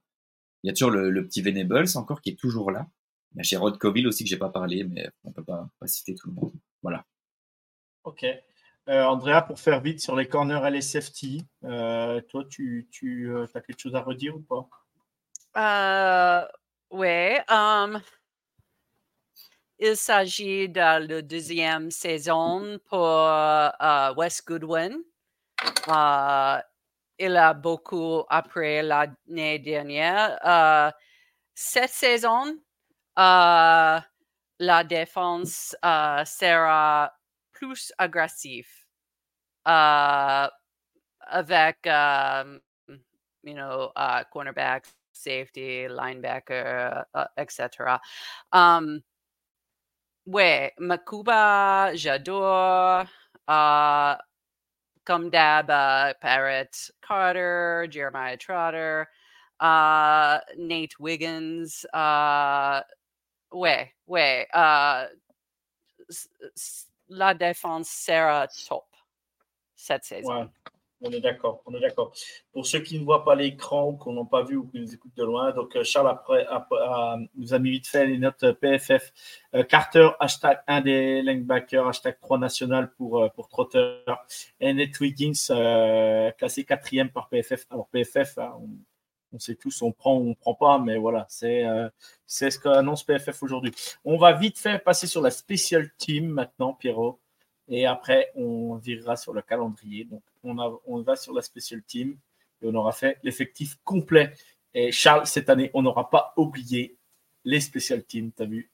il y a toujours le, petit Venables encore qui est toujours là. Il y a chez Rod Coville aussi que j'ai pas parlé, mais on peut pas, citer tout le monde. Voilà. Ok. Euh, Andrea, pour faire vite sur les corners et les safety, euh, toi, tu, as quelque chose à redire ou pas? Euh, oui. Um, il s'agit de la deuxième saison pour uh, West Goodwin. Uh, il a beaucoup appris l'année dernière. Uh, cette saison, la défense euh, sera plus agressive euh, avec, um, you know, uh, cornerback, safety, linebacker, uh, etc. Um, ouais, Makuba, j'adore. Uh, Parrot Carter, Jeremiah Trotter, uh, Nate Wiggins. Uh, ouais, ouais. Uh, la défense sera top cette saison. On est d'accord, on est d'accord. Pour ceux qui ne voient pas l'écran ou qui n'ont pas vu ou qui nous écoutent de loin, donc euh, Charles a, nous a mis vite fait les notes PFF. Euh, Carter, hashtag 1 des linebackers, hashtag 3 national pour, euh, pour Trotter. Et Nate Wiggins, euh, classé quatrième par PFF. Alors PFF, hein, on, on sait tous, on prend ou on prend pas, mais voilà, c'est euh, c'est ce qu'annonce PFF aujourd'hui. On va vite faire passer sur la special team maintenant, Pierrot. Et après, on virera sur le calendrier. Donc, on, va sur la special team et on aura fait l'effectif complet. Et Charles, cette année, on n'aura pas oublié les special teams, tu as vu?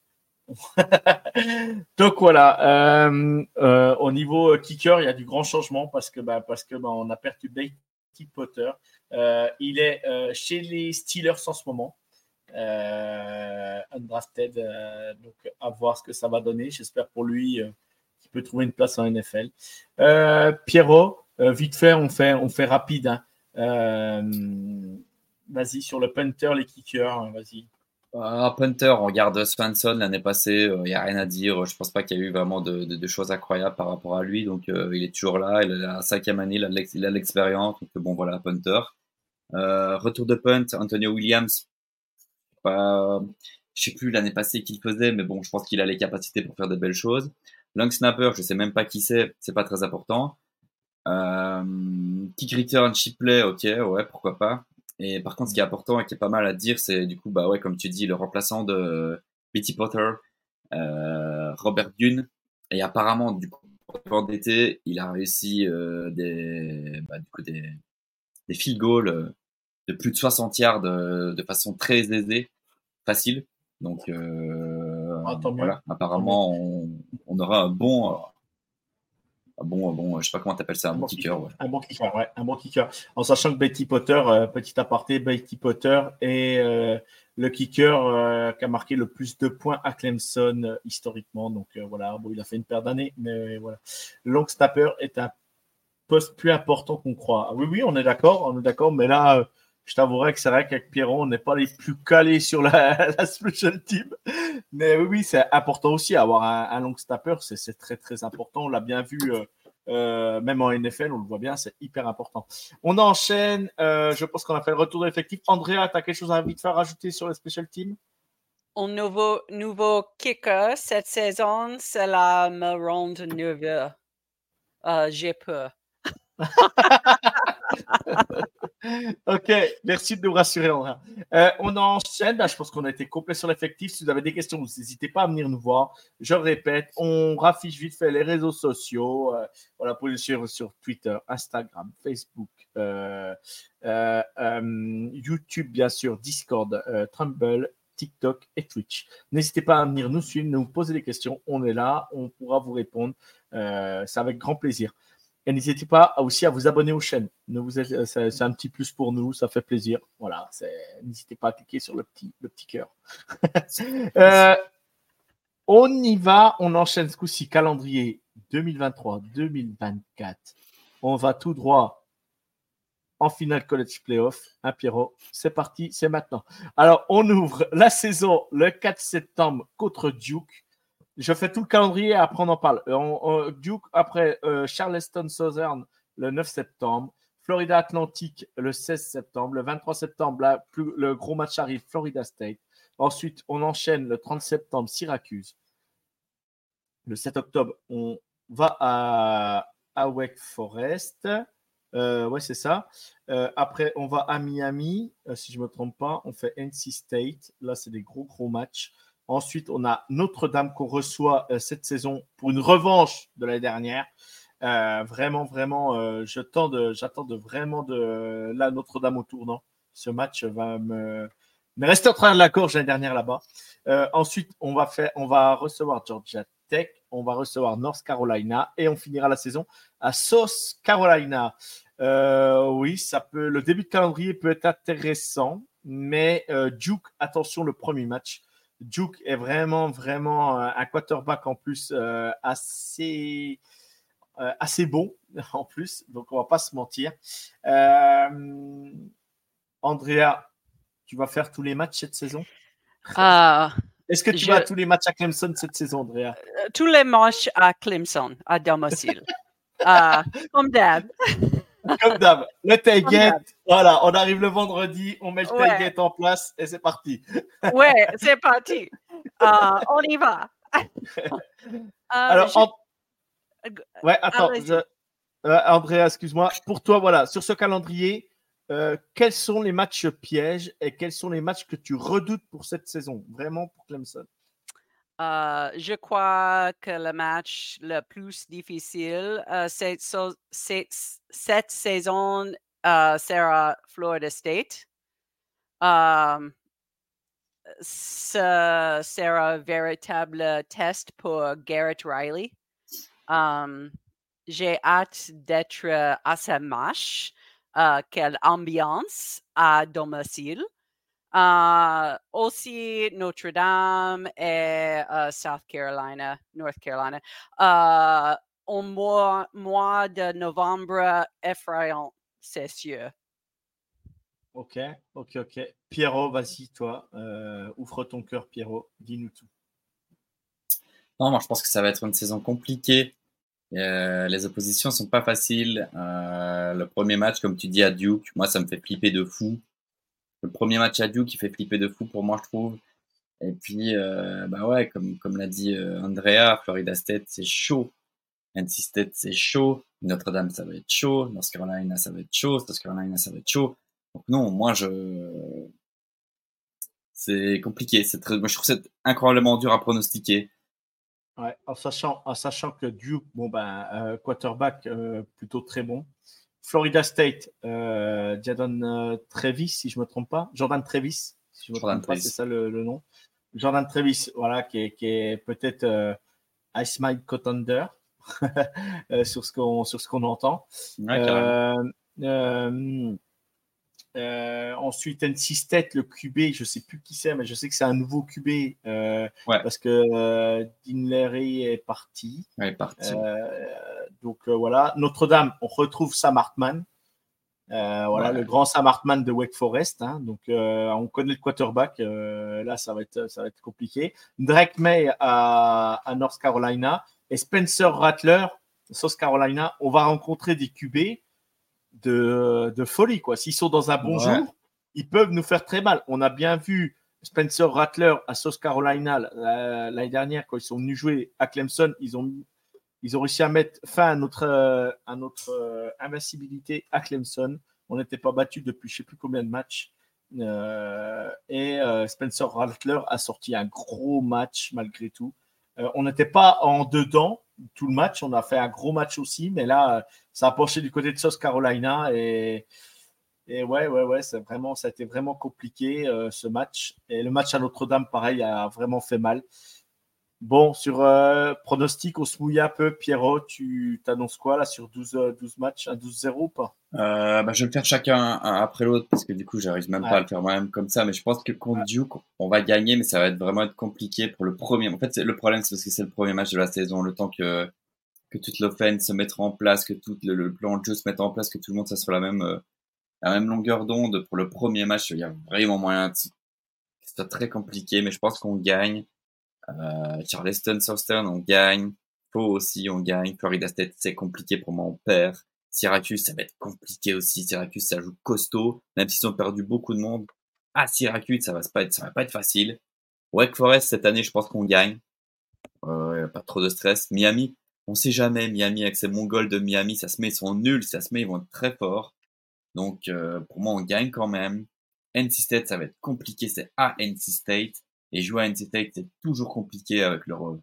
Donc voilà, euh, euh, au niveau kicker, il y a du grand changement parce que, bah, parce que bah, on a perdu Beatty Potter. Euh, il est chez les Steelers en ce moment, undrafted. donc, à voir ce que ça va donner. J'espère pour lui peut trouver une place en NFL. Euh, Pierrot, euh, vite fait, on fait, on fait rapide. hein. Euh, vas-y, sur le punter, les kickers, hein, vas-y. Ah, punter, on regarde Swanson l'année passée, il n'y a rien à dire. Je pense pas qu'il y a eu vraiment de, choses incroyables par rapport à lui. Donc, euh, il est toujours là. Il a la cinquième année, il a l'expérience. Donc, bon, voilà, punter. Euh, retour de punt, Antonio Williams. Je sais plus l'année passée qu'il faisait, mais bon, je pense qu'il a les capacités pour faire de belles choses. Long snapper, je sais même pas qui c'est, c'est pas très important. Euh, kick return, chip play, ok, ouais, pourquoi pas. Et par contre, ce qui est important et qui est pas mal à dire, c'est du coup, bah ouais, comme tu dis, le remplaçant de Betty Potter, euh, Robert Dune. Et apparemment, du coup, pendant d'été, il a réussi euh, des, bah, du coup, des, field goals euh, de plus de 60 yards euh, de façon très aisée, facile. Donc euh, Ah, voilà, apparemment, on, on aura un bon, euh, un bon, un bon, je sais pas comment t'appelles ça, un bon kicker. Ouais. Un bon kicker, ouais, un bon kicker. En sachant que Betty Potter, euh, petit aparté, Betty Potter est euh, le kicker euh, qui a marqué le plus de points à Clemson historiquement. Donc voilà, bon, il a fait une paire d'années, mais voilà. Long snapper est un poste plus important qu'on croit. Ah Oui, oui, on est d'accord, on est d'accord, mais là, je t'avouerai que c'est vrai qu'avec Pierron, on n'est pas les plus calés sur la, la special team. Mais oui, oui, c'est important aussi, avoir un, un long snapper, c'est très, très important. On l'a bien vu. euh, euh, même en NFL, on le voit bien, c'est hyper important. On enchaîne. euh, je pense qu'on a fait le retour de l'effectif. Andrea, tu as quelque chose à vite faire rajouter sur le special team? Un nouveau, nouveau kicker cette saison, c'est la Maronde Nerveux. J'ai peur. Ok, merci de nous rassurer, Andrea. Euh, on enchaîne. Je pense qu'on a été complet sur l'effectif. Si vous avez des questions, n'hésitez pas à venir nous voir. Je répète, on raffiche vite fait les réseaux sociaux. Euh, voilà, pour nous suivre sur Twitter, Instagram, Facebook, euh, euh, YouTube, bien sûr, Discord, Trumble, TikTok et Twitch. N'hésitez pas à venir nous suivre, nous poser des questions. On est là, on pourra vous répondre. C'est avec grand plaisir. Et n'hésitez pas aussi à vous abonner aux chaînes. Êtes- c'est un petit plus pour nous, ça fait plaisir. Voilà, n'hésitez pas à cliquer sur le petit, le petit cœur. Euh, on y va, on enchaîne ce coup-ci, calendrier 2023-2024. On va tout droit en finale college playoff. Un Pierrot, c'est parti, c'est maintenant. Alors, on ouvre la saison le 4 septembre contre Duke. Je fais tout le calendrier et après on en parle. Euh, Duke, après euh, Charleston Southern le 9 septembre. Florida Atlantic le 16 septembre. Le 23 septembre, le gros match arrive, Florida State. Ensuite, on enchaîne le 30 septembre, Syracuse. Le 7 octobre, on va à, à Forest. Euh, ouais, c'est ça. Après, on va à Miami, si je ne me trompe pas. On fait NC State. Là, c'est des gros, gros matchs. Ensuite, on a Notre-Dame qu'on reçoit euh, cette saison pour une revanche de l'année dernière. Euh, vraiment, vraiment, euh, j'attends de, vraiment de là Notre-Dame au tournant. Ce match va me, Mais restez en train de la gorge l'année dernière là-bas. Ensuite, on va, faire, on va recevoir Georgia Tech, on va recevoir North Carolina et on finira la saison à South Carolina. Oui, ça peut, le début de calendrier peut être intéressant, mais Duke, attention, le premier match. Duke est vraiment, vraiment un quarterback en plus assez, assez bon en plus, donc on va pas se mentir. Andrea, tu vas faire tous les matchs cette saison? Ah, Est-ce que tu Je- vas à tous les matchs à Clemson cette saison, Andrea? Euh, tous les matchs à Clemson, à domicile. Ah, comme d'hab. Comme d'hab, le tailgate. Voilà, on arrive le vendredi, on met le Ouais. tailgate en place et c'est parti. Ouais, c'est parti. Ah, on y va. Ah, Alors, je- en- ouais, attends, allez-y. je- euh, Andrea, excuse-moi. Pour toi, voilà, sur ce calendrier, euh, quels sont les matchs pièges et quels sont les matchs que tu redoutes pour cette saison, vraiment pour Clemson? Euh, je crois que le match le plus difficile euh, cette, cette- saison euh, sera Florida State. Um, ce sera un véritable test pour Garrett Riley. Um, J'ai hâte d'être à ce match. Euh, quelle ambiance à domicile. Aussi Notre-Dame et euh, South Carolina, North Carolina. Euh, au mois, mois de novembre effrayant, c'est sûr. Ok, ok, ok. Pierrot, vas-y, toi, euh, ouvre ton cœur, Pierrot, dis-nous tout. Non, moi je pense que ça va être une saison compliquée. Euh, les oppositions sont pas faciles. Euh, le premier match, comme tu dis, à Duke, moi ça me fait flipper de fou. Le premier match à Duke, il fait flipper de fou pour moi, je trouve. Et puis, euh, bah ouais, comme, comme l'a dit euh, Andrea, Florida State, c'est chaud. NC State, c'est chaud. Notre-Dame, ça va être chaud. North Carolina, ça va être chaud. South Carolina, ça va être chaud. Donc non, moi je... C'est compliqué. C'est très... moi, je trouve ça incroyablement dur à pronostiquer. Ouais, en sachant, en sachant que Duke, bon ben, euh, quarterback plutôt très bon. Florida State, euh, Jadon euh, Trevis, si je me trompe pas, Jordan Trevis, si je me Jordan trompe pas, Travis. c'est ça le, le nom. Jordan Trevis, voilà, qui est, qui est peut-être euh, Ice Mike Contender euh, sur ce qu'on sur ce qu'on entend. Ouais. Euh, euh, ensuite, NC State, le QB, je sais plus qui c'est, mais je sais que c'est un nouveau QB euh, Ouais. parce que euh, Dean Leary est parti. Ouais, parti. Donc euh, voilà, Notre-Dame, on retrouve Sam Hartman. Euh, voilà, Ouais. le grand Sam Hartman de Wake Forest. hein. donc euh, on connaît le quarterback. là, ça va être ça va être compliqué. Drake May à, à North Carolina et Spencer Rattler, South Carolina. On va rencontrer des QB de, de folie quoi. S'ils sont dans un bon Ouais. jour, ils peuvent nous faire très mal. On a bien vu Spencer Rattler à South Carolina l'année dernière quand ils sont venus jouer à Clemson. Ils ont ils ont réussi à mettre fin à notre, euh, à euh, invincibilité à Clemson. On n'était pas battu depuis je ne sais plus combien de matchs. Euh, et Spencer Rattler a sorti un gros match malgré tout. On n'était pas en dedans tout le match. On a fait un gros match aussi, mais là, ça a penché du côté de South Carolina. Et, et ouais, ouais, ouais, c'est vraiment, ça a été vraiment compliqué ce match. Et le match à Notre-Dame, pareil, a vraiment fait mal. Bon, sur euh, pronostic, on se mouille un peu. Pierrot, tu t'annonces quoi là sur 12, euh, 12 matchs, un 12-0 ou pas? Euh, bah, je vais le faire chacun un après l'autre parce que du coup, j'arrive même Ouais. pas à le faire moi-même comme ça. Mais je pense que contre Duke, on va gagner, mais ça va être vraiment être compliqué pour le premier. En fait, c'est- le problème, c'est parce que c'est le premier match de la saison. Le temps que, que toute l'offense se mettra en place, que tout le, le plan de jeu se mette en place, que tout le monde soit sur la même, euh, la même longueur d'onde pour le premier match. Il y a vraiment moyen de- que ce soit très compliqué, mais je pense qu'on gagne. Euh, Charleston, Southern, on gagne. Pau aussi, on gagne. Florida State, c'est compliqué pour moi, on perd. Syracuse, ça va être compliqué aussi. Syracuse, ça joue costaud, même s'ils ont perdu beaucoup de monde. À Syracuse, ça va pas être, ça va pas être facile. Wake Forest, cette année, je pense qu'on gagne. Euh, pas trop de stress. Miami, on sait jamais. Miami, avec ces Mongols de Miami, ça se met, ils sont nuls. Ça se met, ils vont être très forts. Donc, euh, pour moi, on gagne quand même. NC State, ça va être compliqué. C'est à NC State. Et jouer à NC State, c'est toujours compliqué avec leur,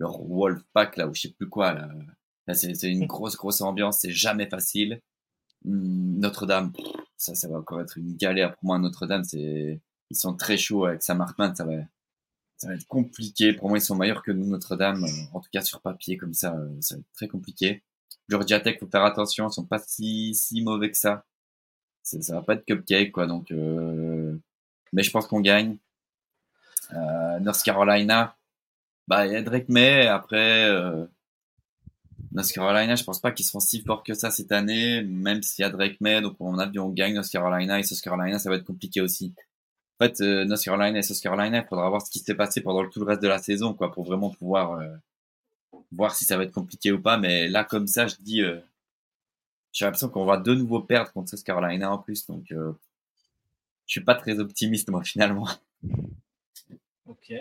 leur Wolfpack, là, ou je sais plus quoi, là. Là, c'est une grosse, grosse ambiance. C'est jamais facile. Hum, Notre-Dame, ça, ça va encore être une galère. Pour moi, Notre-Dame, c'est, ils sont très chauds avec Hartman, ça va, ça va être compliqué. Pour moi, ils sont meilleurs que nous, Notre-Dame, en tout cas sur papier, comme ça, ça va être très compliqué. Georgia Tech, faut faire attention, ils sont pas si, si mauvais que ça. Ça va pas être cupcake, quoi, donc, mais je pense qu'on gagne. North Carolina, bah, il y a Drake May, après, North Carolina, je pense pas qu'ils seront si forts que ça cette année, même s'il y a Drake May, donc on a on gagne North Carolina et South Carolina, ça va être compliqué aussi. En fait, euh, North Carolina et South Carolina, il faudra voir ce qui s'est passé pendant tout le reste de la saison, quoi, pour vraiment pouvoir euh, voir si ça va être compliqué ou pas. Mais là, comme ça, je dis, euh, j'ai l'impression qu'on va de nouveau perdre contre South Carolina en plus, donc euh, je suis pas très optimiste moi finalement. Ok,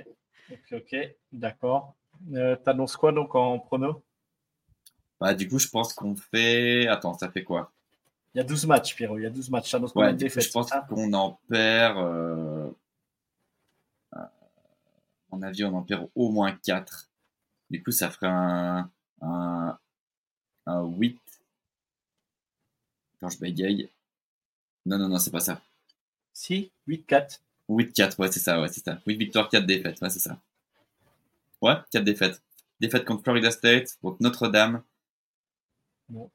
ok, ok, d'accord. Euh, T'annonces quoi donc en prono? Bah, du coup, je pense qu'on fait. Attends, ça fait quoi? Il y a 12 matchs, Pierrot. Il y a 12 matchs. Ça ouais, je pense qu'on en perd. Euh... À mon avis, on en perd au moins 4. Du coup, ça ferait un, un, un 8. Quand je bégaye. Non, non, non, c'est pas ça. Si, 8-4. 8-4, ouais, c'est ça, ouais, c'est ça. 8 victoires, 4 défaites, ouais, c'est ça. Ouais, 4 défaites. Défaite contre Florida State, contre Notre-Dame, Bon.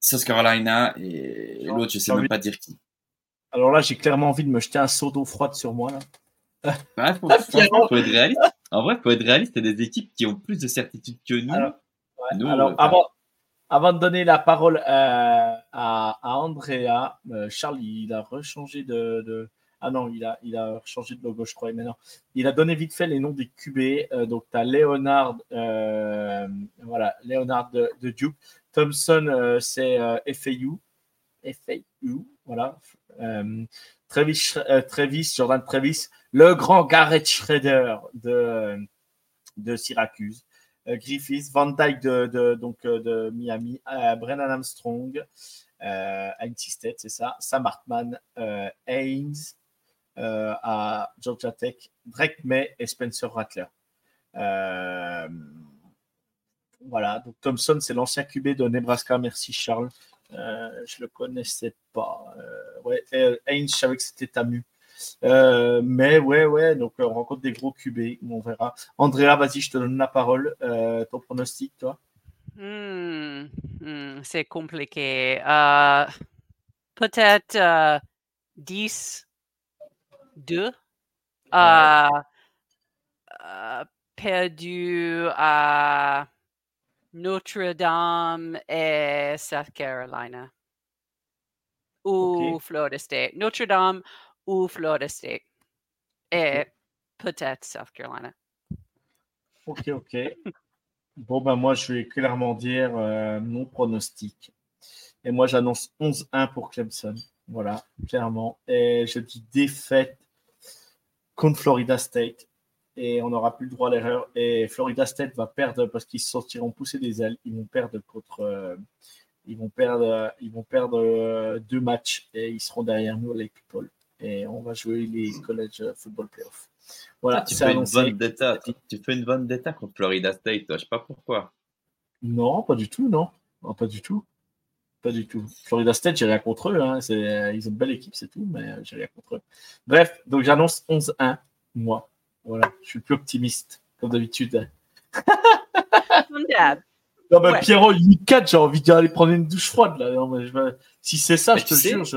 South Carolina et l'autre, je sais même pas dire qui. Alors là, j'ai clairement envie de me jeter un seau d'eau froide sur moi. Là. Ouais, faut, faut être réaliste. En vrai, faut être réaliste. Il y a des équipes qui ont plus de certitude que nous. Alors, nous, alors euh, avant, avant, de donner la parole euh, à, à, Andrea, euh, Charles, il a rechangé de, de, Ah non, il a, il a changé de logo, je crois. Il a donné vite fait les noms des QB. Euh, donc, tu as Léonard, voilà, Léonard de, Duke. Thompson, euh, c'est euh, FAU. FAU, voilà. Euh, Travis, Travis, Jordan Travis, le grand Garrett Schrader de, de Syracuse. Griffiths, Van Dyke de, donc, de Miami, Brennan Armstrong State, c'est ça, Sam Hartman, Haynes à Georgia Tech, Drake May et Spencer Rattler. Voilà, donc Thompson, c'est l'ancien QB de Nebraska. Merci Charles. Euh, je le connaissais pas. Euh, ouais, Haynes, je savais que c'était Tamu. Euh, mais ouais, ouais, donc on rencontre des gros QB, on verra. Andrea, vas-y, je te donne la parole. Euh, ton pronostic, toi? Hmm, hmm, C'est compliqué. Euh, peut-être 10, 2. perdu à Notre-Dame et South Carolina. Ou Florida State. Notre-Dame ou Florida State. Et peut-être South Carolina. Ok, ok. bon, ben moi, je vais clairement dire euh, mon pronostic. Et moi, j'annonce 11-1 pour Clemson. Voilà, clairement. Et je dis défaite contre Florida State et on n'aura plus le droit à l'erreur. Et Florida State va perdre parce qu'ils se sortiront pousser des ailes. Ils vont perdre contre. Euh, ils vont perdre, ils vont perdre euh, deux matchs et ils seront derrière nous, les people. Et on va jouer les college football playoffs. Voilà, tu, fais une bonne data, tu, fais une data contre Florida State, toi. je sais pas pourquoi. Non, pas du tout, non. non pas du tout. Pas du tout. Florida State, j'ai rien contre eux. Hein. Ils ont une belle équipe, c'est tout, mais j'ai rien contre eux. Bref, donc j'annonce 11-1, moi. Voilà, je suis plus optimiste, comme d'habitude. non, mais Pierrot, il 4, j'ai envie d'aller prendre une douche froide. Là. Non, mais je... Si c'est ça, je te jure. Je...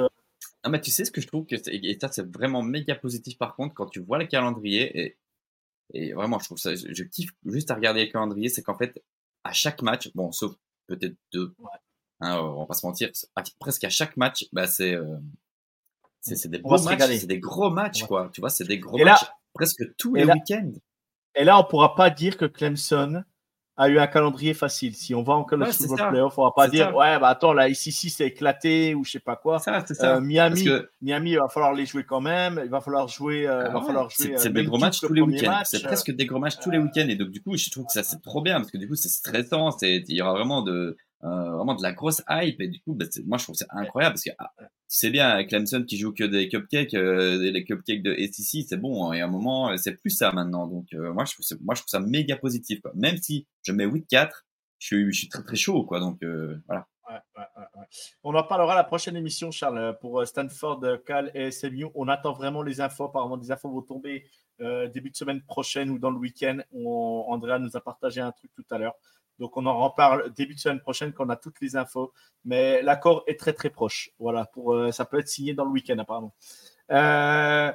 Ah, mais tu sais ce que je trouve que et ça, c'est vraiment méga positif par contre, quand tu vois le calendrier, et, et vraiment, je trouve ça, je, kiffe juste à regarder le calendrier, c'est qu'en fait, à chaque match, bon, sauf peut-être deux, hein, on va pas se mentir, presque à chaque match, bah, c'est. Euh, c'est des gros matchs, c'est des gros matchs, quoi. Tu vois, c'est des gros matchs presque tous les week-ends. Et là, on ne pourra pas dire que Clemson a eu un calendrier facile. Si on va en college football playoff, on ne va pas dire ouais, bah attends, là, ici, c'est éclaté ou je sais pas quoi. Ça, ça. Euh, Miami, Miami, il va falloir les jouer quand même. Il va falloir jouer. Euh, va ah falloir jouer. C'est euh, des gros matchs tous les week-ends. C'est presque des gros matchs tous les week-ends. Et donc, du coup, je trouve que ça, c'est trop bien parce que du coup, c'est stressant. Il y aura vraiment de, euh, vraiment de la grosse hype et du coup bah, moi je trouve ça incroyable parce que ah, tu sais bien Clemson qui joue que des cupcakes euh, les cupcakes de SEC c'est bon hein, et à un moment c'est plus ça maintenant donc euh, moi je trouve ça, méga positif même si je mets 8 4 je suis très très chaud donc voilà ouais, ouais, On en parlera la prochaine émission, Charles, pour Stanford, Cal et SMU. On attend vraiment les infos. Apparemment, des infos vont tomber début de semaine prochaine ou dans le week-end. Andrea nous a partagé un truc tout à l'heure. Donc, on en reparle début de semaine prochaine quand on a toutes les infos. Mais l'accord est très, très proche. Voilà, pour, ça peut être signé dans le week-end, apparemment. Euh,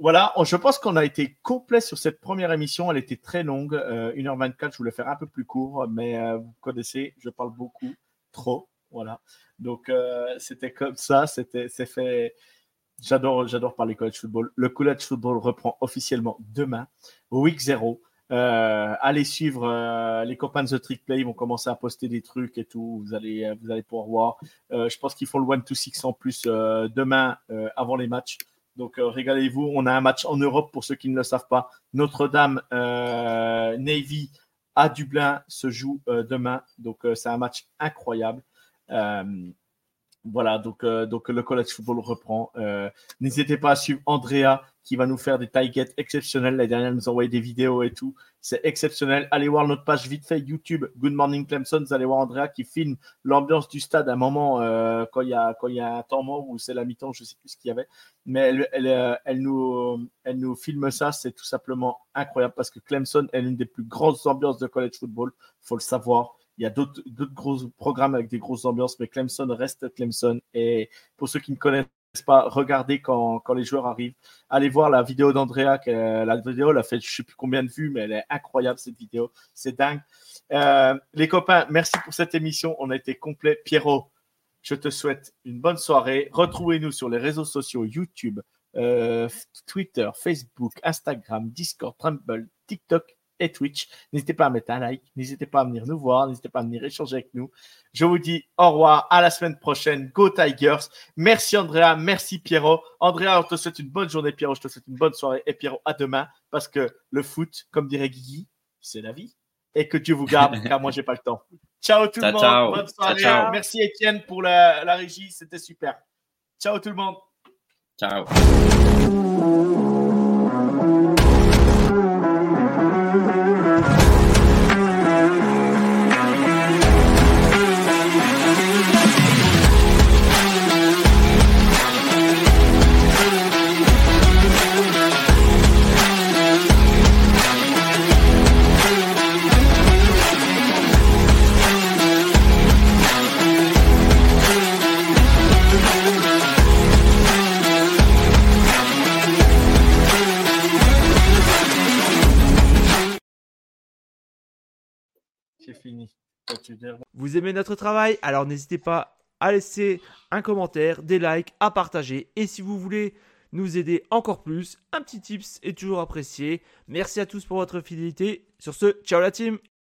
voilà, je pense qu'on a été complet sur cette première émission. Elle était très longue, 1h24. Euh, je voulais faire un peu plus court, mais euh, vous connaissez, je parle beaucoup, trop. Voilà. Donc, euh, c'était comme ça. C'est fait. J'adore, j'adore parler college football. Le college football reprend officiellement demain, week 0. Allez suivre les copains de The Trick Play. Ils vont commencer à poster des trucs et tout. Vous allez, vous allez pouvoir voir. je pense qu'ils font le 1 to 6 en plus demain avant les matchs. Donc, euh, régalez-vous. On a un match en Europe pour ceux qui ne le savent pas. Notre-Dame euh, Navy à Dublin se joue euh, demain. Donc, c'est un match incroyable. voilà, donc, donc le college football reprend. N'hésitez pas à suivre Andrea qui va nous faire des tailgates exceptionnelles. La dernière, elle nous a envoyé des vidéos et tout. C'est exceptionnel. Allez voir notre page vite fait YouTube, Good Morning Clemson. Vous allez voir Andrea qui filme l'ambiance du stade à un moment euh, quand il y a quand il y a un temps mort ou c'est la mi-temps, je sais plus ce qu'il y avait. Mais elle, elle, euh, elle, nous elle nous filme ça. C'est tout simplement incroyable parce que Clemson est l'une des plus grandes ambiances de college football. Faut le savoir. Il y a d'autres gros programmes avec des grosses ambiances, mais Clemson reste Clemson. Et pour ceux qui ne connaissent pas, regardez quand, les joueurs arrivent. Allez voir la vidéo d'Andrea. La vidéo, elle a fait je sais plus combien de vues, mais elle est incroyable cette vidéo. C'est dingue. Euh, les copains, merci pour cette émission. On a été complet. Pierrot, je te souhaite une bonne soirée. Retrouvez-nous sur les réseaux sociaux YouTube, euh, Twitter, Facebook, Instagram, Discord, Trumble, TikTok et Twitch. N'hésitez pas à mettre un like, n'hésitez pas à venir nous voir, n'hésitez pas à venir échanger avec nous. Je vous dis au revoir, à la semaine prochaine. Go Tigers. Merci Andrea, merci Pierrot. Andrea, on te souhaite une bonne journée, Pierrot. Je te souhaite une bonne soirée. Et Pierrot, à demain, parce que le foot, comme dirait Guigui, c'est la vie. Et que Dieu vous garde, car moi, j'ai pas le temps. Ciao tout le monde. Bonne soirée. Merci Étienne pour la, la régie. C'était super. Ciao tout le monde. Ciao. Vous aimez notre travail Alors n'hésitez pas à laisser un commentaire, des likes, à partager. Et si vous voulez nous aider encore plus, un petit tips est toujours apprécié. Merci à tous pour votre fidélité. Sur ce, ciao la team